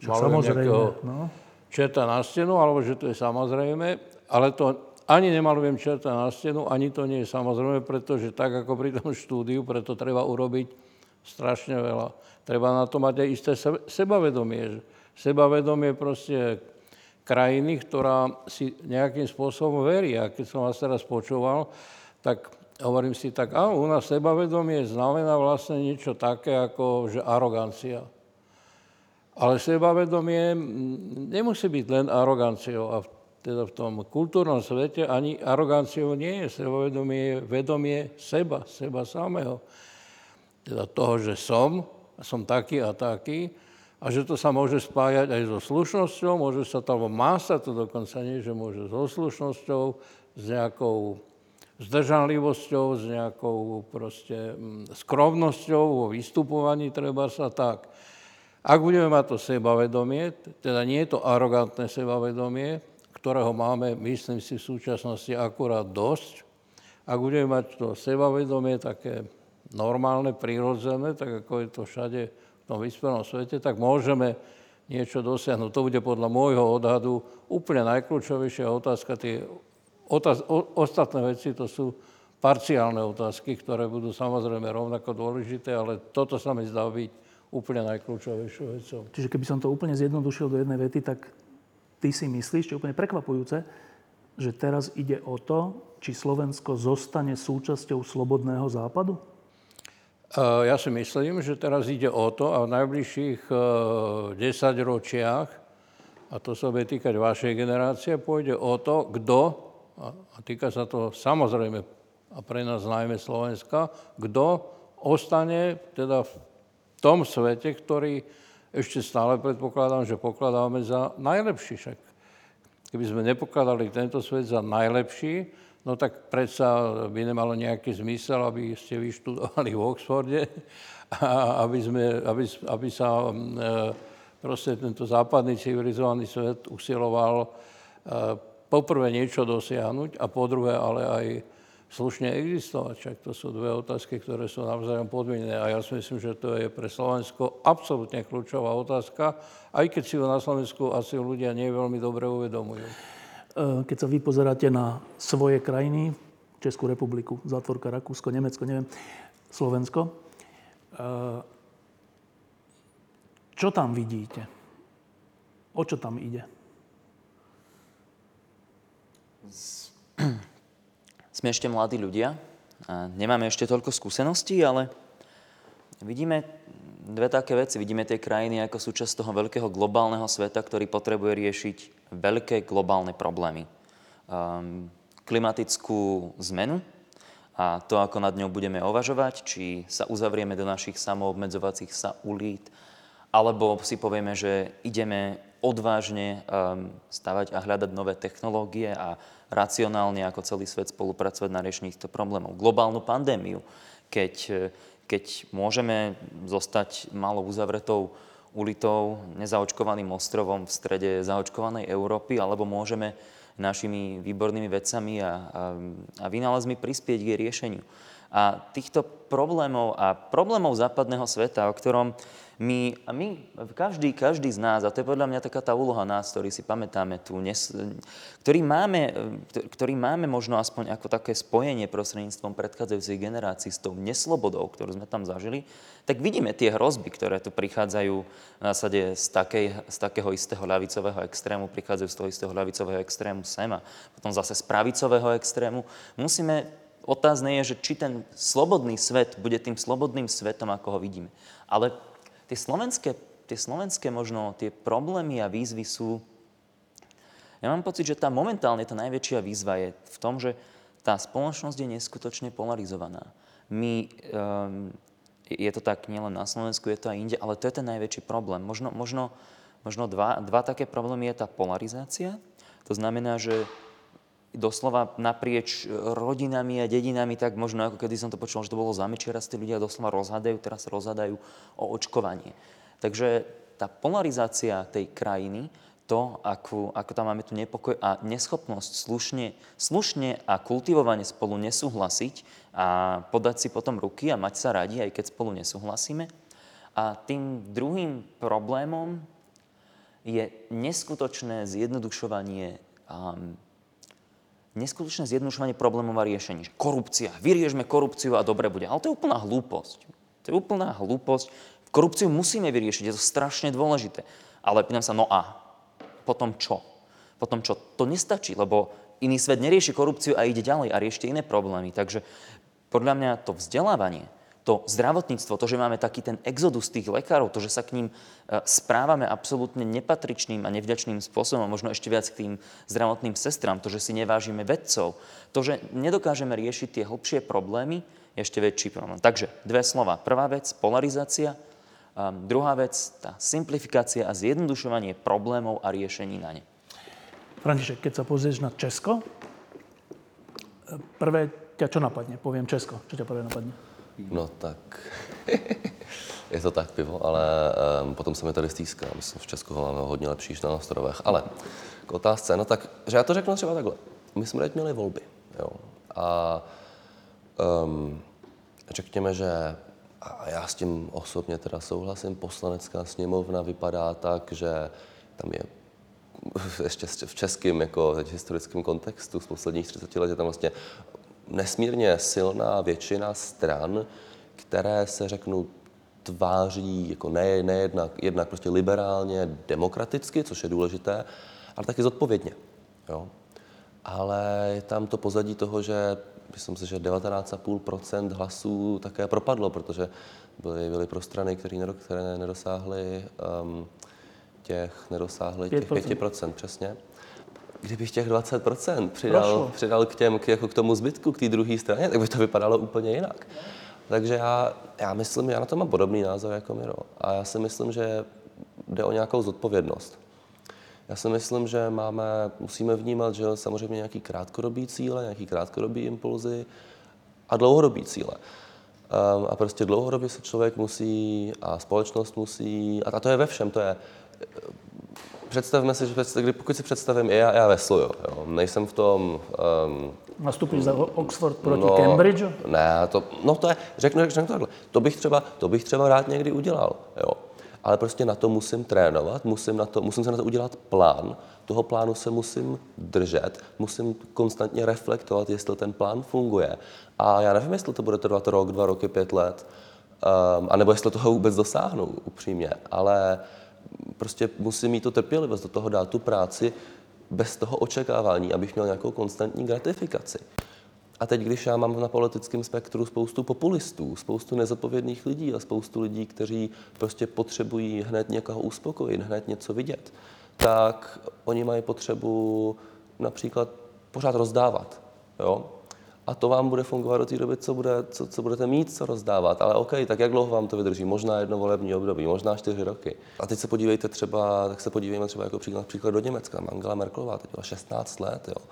Čo samozrejme, nejakého, no. čerta na stenu, alebo že to je samozrejme, ale to ani nemalujem čerta na stenu, ani to nie je samozrejme, pretože tak ako pri tom štúdiu, preto treba urobiť strašne veľa. Treba na to mať aj isté sebavedomie. Sebavedomie proste krajiny, ktorá si nejakým spôsobom verí. A keď som vás teraz počúval, tak hovorím si tak, a u nás sebavedomie znamená vlastne niečo také ako že arogancia. Ale sebavedomie nemusí byť len aroganciou. A teda v tom kultúrnom svete ani aroganciou nie je. Sebavedomie je vedomie seba, seba samého. Teda toho, že som, som taký a taký, a že to sa môže spájať aj so slušnosťou, môže sa to, alebo má sa to dokonca nie, že môže so slušnosťou, s nejakou zdržanlivosťou, s nejakou proste skromnosťou vo vystupovaní treba sa tak. Ak budeme mať to sebavedomie, teda nie je to arogantné sebavedomie, ktorého máme, myslím si, v súčasnosti akurát dosť, ak budeme mať to sebavedomie také normálne, prirodzené, tak ako je to všade v tom vyspelom svete, tak môžeme niečo dosiahnuť. To bude podľa môjho odhadu úplne najkľúčovejšia otázka. Tie otáz- o- ostatné veci to sú parciálne otázky, ktoré budú samozrejme rovnako dôležité, ale toto sa mi zdá byť úplne najkľúčovejšou vecou. Čiže keby som to úplne zjednodušil do jednej vety, tak ty si myslíš, čo je úplne prekvapujúce, že teraz ide o to, či Slovensko zostane súčasťou slobodného západu? Ja si myslím, že teraz ide o to a v najbližších 10 e, ročiach, a to sa bude týkať vašej generácie, pôjde o to, kto, a týka sa to samozrejme a pre nás najmä Slovenska, kto ostane teda v tom svete, ktorý ešte stále predpokladám, že pokladáme za najlepší. Však keby sme nepokladali tento svet za najlepší, no tak predsa by nemalo nejaký zmysel, aby ste vyštudovali v Oxforde a aby, sme, aby, aby sa e, proste tento západný civilizovaný svet usiloval e, poprvé niečo dosiahnuť a po druhé ale aj slušne existovať. Však to sú dve otázky, ktoré sú navzájom podmienené a ja si myslím, že to je pre Slovensko absolútne kľúčová otázka, aj keď si ju na Slovensku asi ľudia nie veľmi dobre uvedomujú. E, keď sa vy pozeráte na svoje krajiny, Českú republiku, Zátvorka, Rakúsko, Nemecko, neviem, Slovensko, e, čo tam vidíte? O čo tam ide? Sme ešte mladí ľudia a nemáme ešte toľko skúseností, ale vidíme dve také veci. Vidíme tie krajiny ako súčasť toho veľkého globálneho sveta, ktorý potrebuje riešiť veľké globálne problémy. Um, klimatickú zmenu a to, ako nad ňou budeme uvažovať, či sa uzavrieme do našich samoobmedzovacích sa ulít, alebo si povieme, že ideme odvážne um, stavať a hľadať nové technológie a racionálne ako celý svet spolupracovať na riešení týchto problémov. Globálnu pandémiu, keď, keď môžeme zostať malo uzavretou ulitou, nezaočkovaným ostrovom v strede zaočkovanej Európy, alebo môžeme našimi výbornými vecami a, a, a vynálezmi prispieť k jej riešeniu. A týchto problémov a problémov západného sveta, o ktorom my, my, každý, každý z nás, a to je podľa mňa taká tá úloha nás, ktorý si pamätáme tu, nes, ktorý, máme, ktorý máme možno aspoň ako také spojenie prostredníctvom predchádzajúcich generácií s tou neslobodou, ktorú sme tam zažili, tak vidíme tie hrozby, ktoré tu prichádzajú v zásade z, takej, z takého istého ľavicového extrému, prichádzajú z toho istého ľavicového extrému sem a potom zase z pravicového extrému. Musíme Otázne je, že či ten slobodný svet bude tým slobodným svetom, ako ho vidíme. Ale Tie slovenské, tie slovenské možno, tie problémy a výzvy sú... Ja mám pocit, že tá momentálne tá najväčšia výzva je v tom, že tá spoločnosť je neskutočne polarizovaná. My, um, je to tak nielen na Slovensku, je to aj inde, ale to je ten najväčší problém. Možno, možno, možno dva, dva také problémy je tá polarizácia. To znamená, že doslova naprieč rodinami a dedinami, tak možno ako kedy som to počul, že to bolo zamečiera, tí ľudia doslova rozhadajú, teraz rozhadajú o očkovanie. Takže tá polarizácia tej krajiny, to, ako, ako tam máme tu nepokoj a neschopnosť slušne, slušne a kultivovane spolu nesúhlasiť a podať si potom ruky a mať sa radi, aj keď spolu nesúhlasíme. A tým druhým problémom je neskutočné zjednodušovanie um, neskutočné zjednodušovanie problémov a riešení. Korupcia. Vyriešme korupciu a dobre bude. Ale to je úplná hlúposť. To je úplná hlúposť. Korupciu musíme vyriešiť, je to strašne dôležité. Ale pýtam sa, no a potom čo? Potom čo? To nestačí, lebo iný svet nerieši korupciu a ide ďalej a riešte iné problémy. Takže podľa mňa to vzdelávanie, to zdravotníctvo, to, že máme taký ten exodus tých lekárov, to, že sa k ním e, správame absolútne nepatričným a nevďačným spôsobom, možno ešte viac k tým zdravotným sestrám, to, že si nevážime vedcov, to, že nedokážeme riešiť tie hlbšie problémy, je ešte väčší problém. Takže dve slova. Prvá vec, polarizácia. A druhá vec, tá simplifikácia a zjednodušovanie problémov a riešení na ne. František, keď sa pozrieš na Česko, prvé ťa čo napadne? Poviem Česko. Čo ťa prvé napadne? No tak, je to tak pivo, ale um, potom se mi tady stýská. Myslím, v Česku ho máme hodně lepší než na ostrovech. Ale k otázce, no tak, že já to řeknu třeba takhle. My jsme teď měli volby, jo. A um, řekněme, že a já s tím osobně teda souhlasím, poslanecká sněmovna vypadá tak, že tam je ještě v českém jako teď historickém kontextu z posledních 30 let je tam vlastně nesmírně silná většina stran, které se řeknu tváří jako ne, ne jednak, jednak prostě liberálně, demokraticky, což je důležité, ale taky zodpovědně. Jo? Ale je tam to pozadí toho, že myslím si, že 19,5% hlasů také propadlo, protože byly, byly pro strany, které, nedosáhly um, těch, nedosáhly 5%. těch 5%, přesně kdybych těch 20% přidal, přidal k, těm, k, jako k tomu zbytku, k té druhé straně, tak by to vypadalo úplně jinak. Takže já, já myslím, já na to mám podobný názor jako Miro. A já si myslím, že jde o nějakou zodpovědnost. Já si myslím, že máme, musíme vnímat, že samozřejmě nějaký krátkodobý cíle, nějaký krátkodobý impulzy a dlouhodobý cíle. Um, a prostě dlouhodobě se člověk musí a společnost musí, a to je ve všem, to je představme si, že pokud si představím, já, já vesluju, jo. nejsem v tom... Um, Nastupíš za Oxford proti no, Cambridge? Ne, to, no to je, řeknu, řeknu takhle, to bych, třeba, to bych třeba rád někdy udělal, jo. Ale prostě na to musím trénovat, musím, na to, musím se na to udělat plán, toho plánu se musím držet, musím konstantně reflektovat, jestli ten plán funguje. A já nevím, jestli to bude trvat rok, dva roky, pět let, um, anebo jestli toho vůbec dosáhnu, upřímně. Ale prostě musím mít tu trpělivost do toho dát tu práci bez toho očekávání, abych měl nějakou konstantní gratifikaci. A teď, když já mám na politickém spektru spoustu populistů, spoustu nezodpovědných lidí a spoustu lidí, kteří prostě potřebují hned někoho uspokojit, hned něco vidět, tak oni mají potřebu například pořád rozdávat. Jo? A to vám bude fungovat do té doby, co, bude, co, co budete mít, co rozdávat. Ale OK, tak jak dlouho vám to vydrží? Možná jedno volební období, možná čtyři roky. A teď se podívejte třeba, tak se podívejme třeba jako příklad, příklad do Německa. Angela Merkelová teď byla 16 let, jo.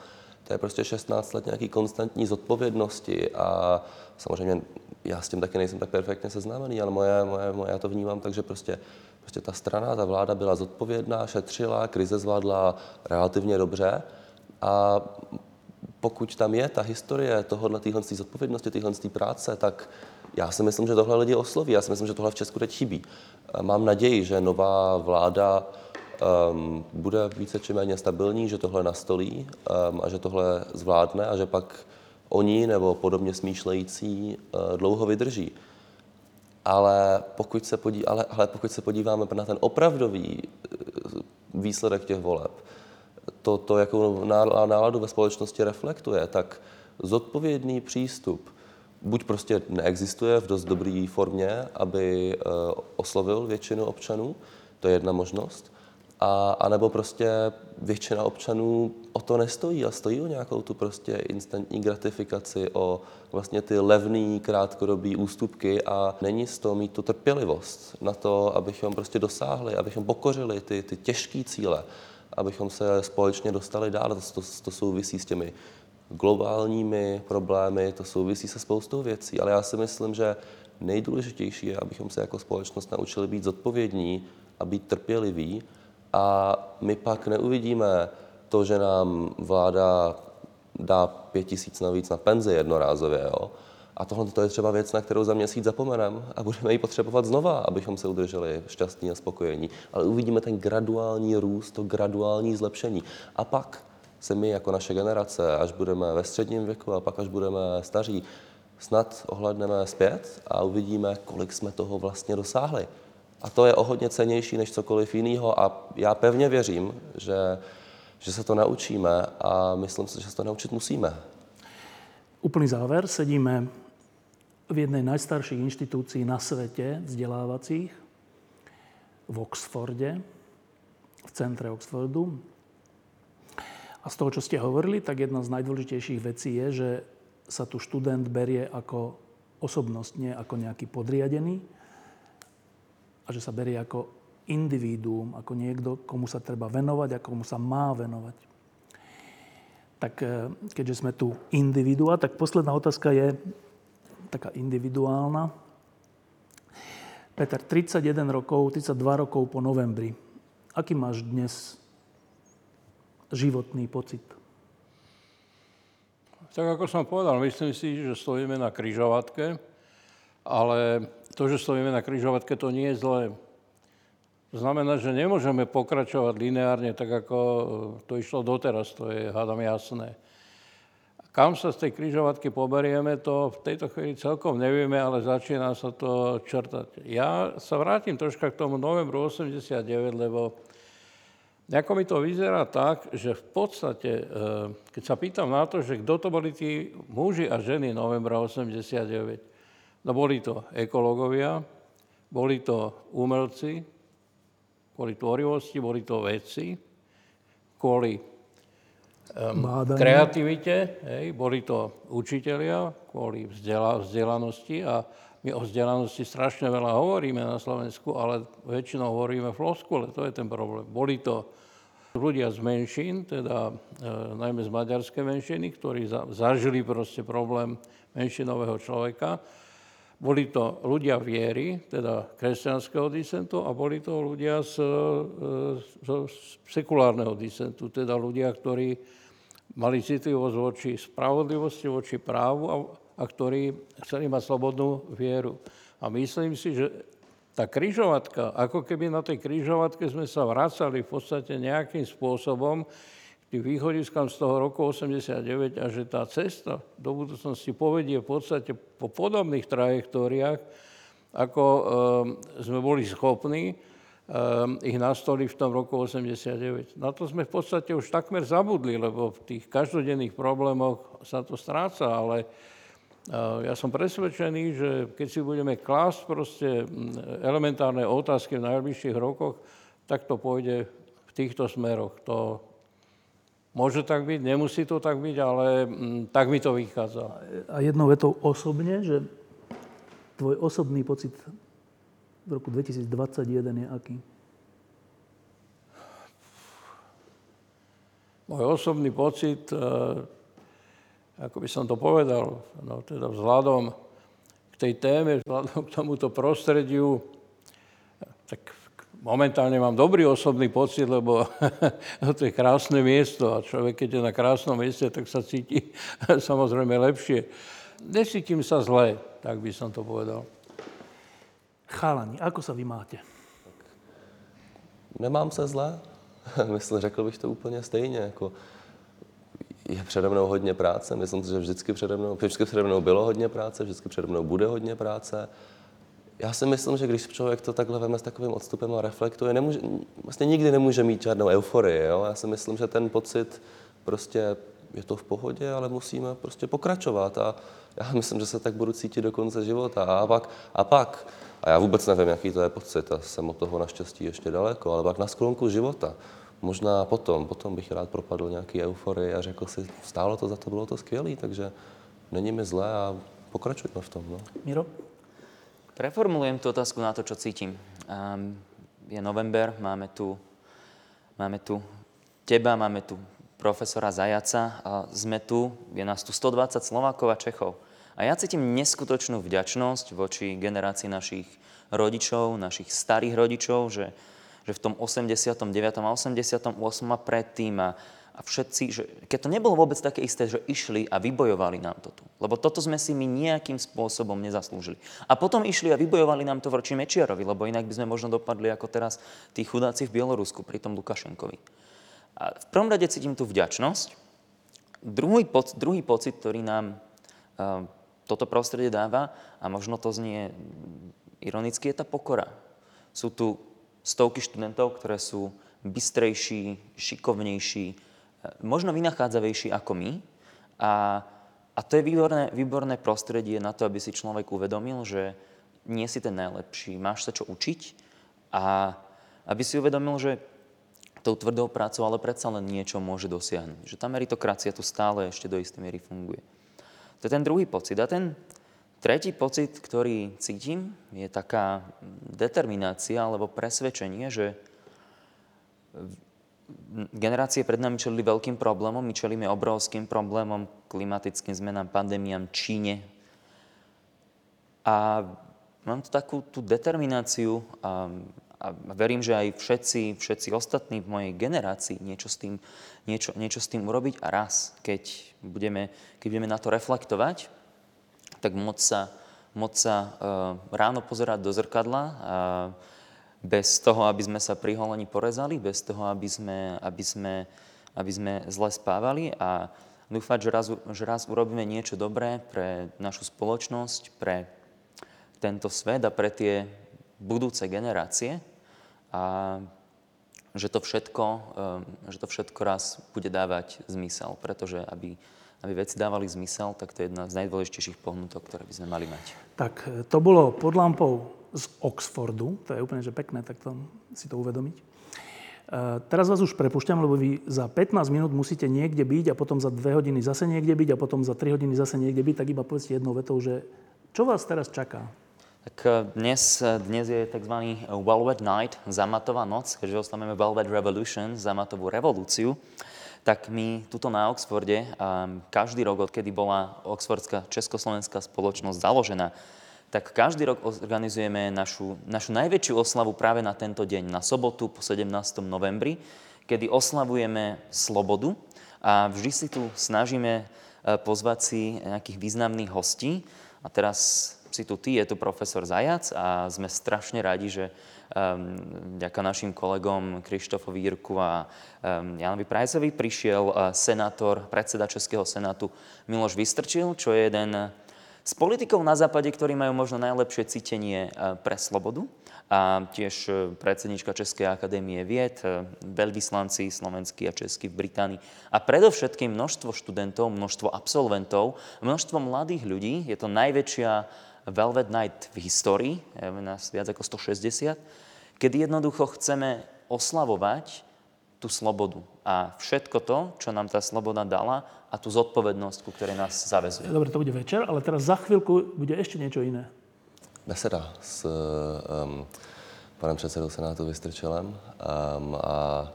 To je prostě 16 let nějaký konstantní zodpovědnosti a samozřejmě já s tím taky nejsem tak perfektně seznámený, ale moje, moje, moje, já to vnímám tak, že prostě, prostě ta strana, ta vláda byla zodpovědná, šetřila, krize zvládla relativně dobře a pokud tam je ta historie tohohle, téhle zodpovědnosti, téhle práce, tak já si myslím, že tohle lidi osloví. Já si myslím, že tohle v Česku teď chybí. Mám naději, že nová vláda um, bude více či méně stabilní, že tohle nastolí um, a že tohle zvládne a že pak oni nebo podobně smýšlející uh, dlouho vydrží. Ale pokud, se podí, ale, ale pokud se podíváme na ten opravdový uh, výsledek těch voleb, to, to jakou náladu ve společnosti reflektuje, tak zodpovědný přístup buď prostě neexistuje v dost dobré formě, aby uh, oslovil většinu občanů, to je jedna možnost, a, a nebo prostě většina občanů o to nestojí a stojí o nějakou tu prostě instantní gratifikaci, o vlastně ty levné krátkodobé ústupky a není z toho mít tu trpělivost na to, abychom prostě dosáhli, abychom pokořili ty, ty těžké cíle abychom se společně dostali dál. To, to, to souvisí s těmi globálními problémy, to souvisí se spoustou věcí, ale já si myslím, že nejdůležitější je, abychom se jako společnost naučili být zodpovědní a být trpěliví a my pak neuvidíme to, že nám vláda dá pět tisíc navíc na penzi jednorázově, jo? A tohle to je třeba věc, na kterou za měsíc zapomeneme a budeme ji potřebovat znova, abychom se udrželi šťastní a spokojení. Ale uvidíme ten graduální růst, to graduální zlepšení. A pak se my jako naše generace, až budeme ve středním věku a pak až budeme staří, snad ohledneme zpět a uvidíme, kolik jsme toho vlastně dosáhli. A to je o hodně cenější než cokoliv jiného a já pevně věřím, že, že se to naučíme a myslím si, že se to naučit musíme. Úplný záver. Sedíme v jednej najstarších inštitúcií na svete vzdelávacích, v Oxforde, v centre Oxfordu. A z toho, čo ste hovorili, tak jedna z najdôležitejších vecí je, že sa tu študent berie ako osobnosť, nie ako nejaký podriadený a že sa berie ako individuum, ako niekto, komu sa treba venovať a komu sa má venovať. Tak eh, keďže sme tu individua, tak posledná otázka je taká individuálna. Peter, 31 rokov, 32 rokov po novembri. Aký máš dnes životný pocit? Tak ako som povedal, myslím si, že stojíme na kryžovatke, ale to, že stojíme na kryžovatke, to nie je zlé. Znamená, že nemôžeme pokračovať lineárne tak, ako to išlo doteraz, to je, hádam, jasné. Kam sa z tej kryžovatky poberieme, to v tejto chvíli celkom nevieme, ale začína sa to črtať. Ja sa vrátim troška k tomu novembru 89, lebo nejako mi to vyzerá tak, že v podstate, eh, keď sa pýtam na to, že kto to boli tí muži a ženy novembra 89, no boli to ekológovia, boli to umelci, kvôli tvorivosti, boli to vedci, kvôli um, kreativite, hej, boli to učitelia kvôli vzdela, vzdelanosti a my o vzdelanosti strašne veľa hovoríme na Slovensku, ale väčšinou hovoríme floskule, to je ten problém. Boli to ľudia z menšín, teda e, najmä z maďarskej menšiny, ktorí za, zažili proste problém menšinového človeka. Boli to ľudia viery, teda kresťanského disentu, a boli to ľudia z, e, z, z sekulárneho disentu, teda ľudia, ktorí mali citlivosť voči spravodlivosti, voči právu a, a ktorí chceli mať slobodnú vieru. A myslím si, že tá kryžovatka, ako keby na tej kryžovatke sme sa vracali v podstate nejakým spôsobom tým východiskám z toho roku 89 a že tá cesta do budúcnosti povedie v podstate po podobných trajektóriách, ako e, sme boli schopní e, ich nastoliť v tom roku 89. Na to sme v podstate už takmer zabudli, lebo v tých každodenných problémoch sa to stráca, ale ja som presvedčený, že keď si budeme klásť proste elementárne otázky v najbližších rokoch, tak to pôjde v týchto smeroch. To môže tak byť, nemusí to tak byť, ale tak mi to vychádza. A jednou vetou osobne, že tvoj osobný pocit v roku 2021 je aký? Môj osobný pocit ako by som to povedal, no teda vzhľadom k tej téme, vzhľadom k tomuto prostrediu, tak momentálne mám dobrý osobný pocit, lebo to je krásne miesto a človek, keď je na krásnom mieste, tak sa cíti samozrejme lepšie. Nesítim sa zle, tak by som to povedal. Chalani, ako sa vy máte? Nemám se zle. Myslím, řekl bych to úplně stejně. Jako je přede mnou hodně práce. Myslím si, že vždycky přede mnou, vždycky přede mnou bylo hodně práce, vždycky přede mnou bude hodně práce. Já si myslím, že když člověk to takhle veme s takovým odstupem a reflektuje, nemůže, vlastně nikdy nemůže mít žádnou euforii. Jo? Já si myslím, že ten pocit prostě je to v pohodě, ale musíme prostě pokračovat. A já myslím, že se tak budu cítit do konce života. A pak, a pak, a já vůbec nevím, jaký to je pocit, a jsem od toho naštěstí ještě daleko, ale pak na sklonku života možná potom, potom bych rád propadl nějaký euforii a řekl si, stálo to za to, bylo to skvělé, takže není mi zlé a pokračujeme v tom. No. Miro? Preformulujem tú otázku na to, čo cítim. Um, je november, máme tu, máme tu teba, máme tu profesora Zajaca a sme tu, je nás tu 120 Slovákov a Čechov. A ja cítim neskutočnú vďačnosť voči generácii našich rodičov, našich starých rodičov, že že v tom 89. a 88. a predtým a, a všetci, že keď to nebolo vôbec také isté, že išli a vybojovali nám to tu. Lebo toto sme si my nejakým spôsobom nezaslúžili. A potom išli a vybojovali nám to voči Mečiarovi, lebo inak by sme možno dopadli ako teraz tí chudáci v Bielorusku pri tom Lukašenkovi. A v prvom rade cítim tú vďačnosť. Druhý, poc, druhý pocit, ktorý nám uh, toto prostredie dáva, a možno to znie ironicky, je tá pokora. Sú tu stovky študentov, ktoré sú bystrejší, šikovnejší, možno vynachádzavejší ako my. A, a to je výborné, výborné prostredie na to, aby si človek uvedomil, že nie si ten najlepší, máš sa čo učiť a aby si uvedomil, že tou tvrdou prácou ale predsa len niečo môže dosiahnuť. Že tá meritokracia tu stále ešte do istej miery funguje. To je ten druhý pocit. A ten tretí pocit, ktorý cítim, je taká determinácia alebo presvedčenie, že generácie pred nami čelili veľkým problémom, my čelíme obrovským problémom, klimatickým zmenám, pandémiám, Číne. A mám tu takú tú determináciu a, a verím, že aj všetci, všetci ostatní v mojej generácii niečo s tým, niečo, niečo s tým urobiť a raz, keď budeme, keď budeme na to reflektovať, tak môcť sa, môcť sa uh, ráno pozerať do zrkadla a bez toho, aby sme sa pri holení porezali, bez toho, aby sme, aby sme, aby sme zle spávali a dúfať, že raz, že raz urobíme niečo dobré pre našu spoločnosť, pre tento svet a pre tie budúce generácie a že to všetko, eh, že to všetko raz bude dávať zmysel, pretože aby, aby veci dávali zmysel, tak to je jedna z najdôležitejších pohnutok, ktoré by sme mali mať. Tak eh, to bolo pod lampou z Oxfordu, to je úplne že pekné, tak to, si to uvedomiť. E, teraz vás už prepušťam, lebo vy za 15 minút musíte niekde byť a potom za 2 hodiny zase niekde byť a potom za 3 hodiny zase niekde byť, tak iba povedzte jednou vetou, že čo vás teraz čaká? Tak e, dnes, e, dnes je tzv. Velvet Night, zamatová noc, keďže oslavujeme Velvet Revolution, zamatovú revolúciu tak my tuto na Oxforde každý rok, odkedy bola Oxfordská československá spoločnosť založená, tak každý rok organizujeme našu, našu najväčšiu oslavu práve na tento deň, na sobotu po 17. novembri, kedy oslavujeme slobodu a vždy si tu snažíme e, pozvať si nejakých významných hostí. A teraz si tu ty, je tu profesor Zajac a sme strašne radi, že um, ďaká našim kolegom Krištofovi Jirku a um, Janovi Prajzovi prišiel uh, senátor, predseda Českého senátu Miloš Vystrčil, čo je jeden s politikou na západe, ktorí majú možno najlepšie cítenie e, pre slobodu a tiež e, predsednička Českej akadémie vied, e, veľvyslanci slovenskí a českí v Británii a predovšetkým množstvo študentov, množstvo absolventov, množstvo mladých ľudí. Je to najväčšia Velvet Night v histórii, je nás viac ako 160, kedy jednoducho chceme oslavovať tú slobodu a všetko to, čo nám tá sloboda dala a tú zodpovednosť, ku ktorej nás zavezuje. Dobre, to bude večer, ale teraz za chvíľku bude ešte niečo iné. Beseda s um, panem předsedou Senátu Vystrčelem um, a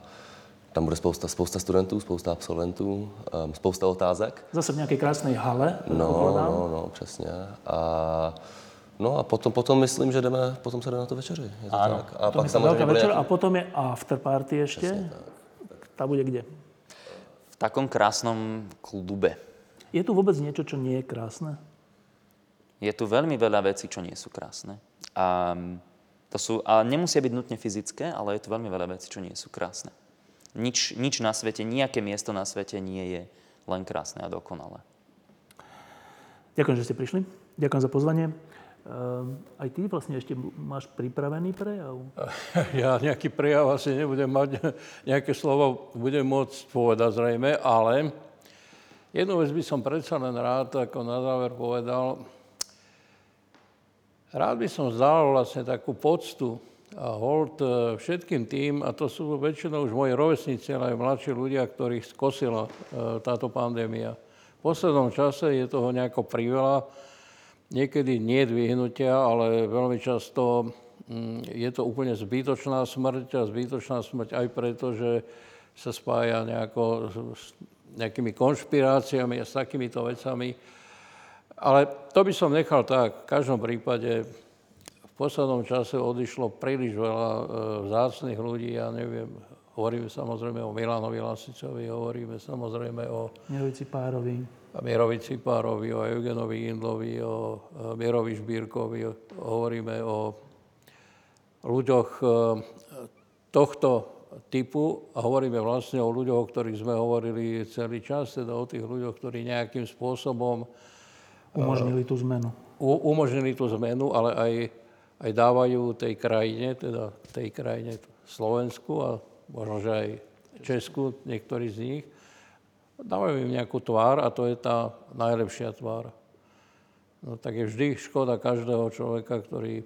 tam bude spousta, spousta studentů, spousta absolventů, um, spousta otázek. Zase v nějaké krásné hale. No, no, no, přesně. A No a potom, potom myslím, že jdeme, potom se jde na to večeři. Je to Áno. tak? A Potom pak samozřejmě večer bude a potom je after party ešte. Tá bude kde? V takom krásnom klube. Je tu vôbec niečo, čo nie je krásne? Je tu veľmi veľa vecí, čo nie sú krásne. A, to sú, a nemusia byť nutne fyzické, ale je tu veľmi veľa vecí, čo nie sú krásne. Nič, nič na svete, nejaké miesto na svete nie je len krásne a dokonalé. Ďakujem, že ste prišli. Ďakujem za pozvanie. Ehm, aj ty vlastne ešte máš pripravený prejav? Ja nejaký prejav asi nebudem mať, nejaké slovo budem môcť povedať zrejme, ale jednu vec by som predsa len rád ako na záver povedal. Rád by som zdal vlastne takú poctu a hold e, všetkým tým, a to sú väčšinou už moji rovesníci, ale aj mladší ľudia, ktorých skosila e, táto pandémia. V poslednom čase je toho nejako priveľa, Niekedy nie vyhnutia, ale veľmi často mm, je to úplne zbytočná smrť a zbytočná smrť aj preto, že sa spája nejako s nejakými konšpiráciami a s takýmito vecami. Ale to by som nechal tak. V každom prípade v poslednom čase odišlo príliš veľa e, vzácných ľudí, ja neviem, hovoríme samozrejme o Milanovi Lasicovi, hovoríme samozrejme o Mirovici Párovi. Mierovi Cipárovi, o Eugenovi Indlovi, o Mierovi Šbírkovi, hovoríme o ľuďoch e, tohto typu a hovoríme vlastne o ľuďoch, o ktorých sme hovorili celý čas, teda o tých ľuďoch, ktorí nejakým spôsobom Umožnili tú zmenu. umožnili tú zmenu, ale aj, aj dávajú tej krajine, teda tej krajine Slovensku a možno, že aj Česku, niektorí z nich, dávajú im nejakú tvár a to je tá najlepšia tvár. No tak je vždy škoda každého človeka, ktorý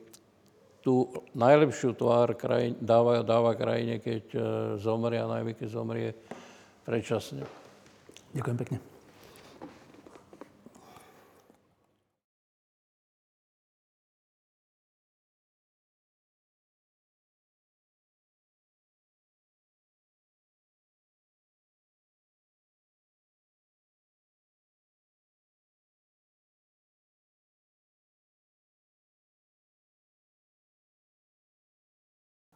tú najlepšiu tvár krajine, dáva, dáva krajine, keď e, zomrie a najmä keď zomrie predčasne. Ďakujem pekne.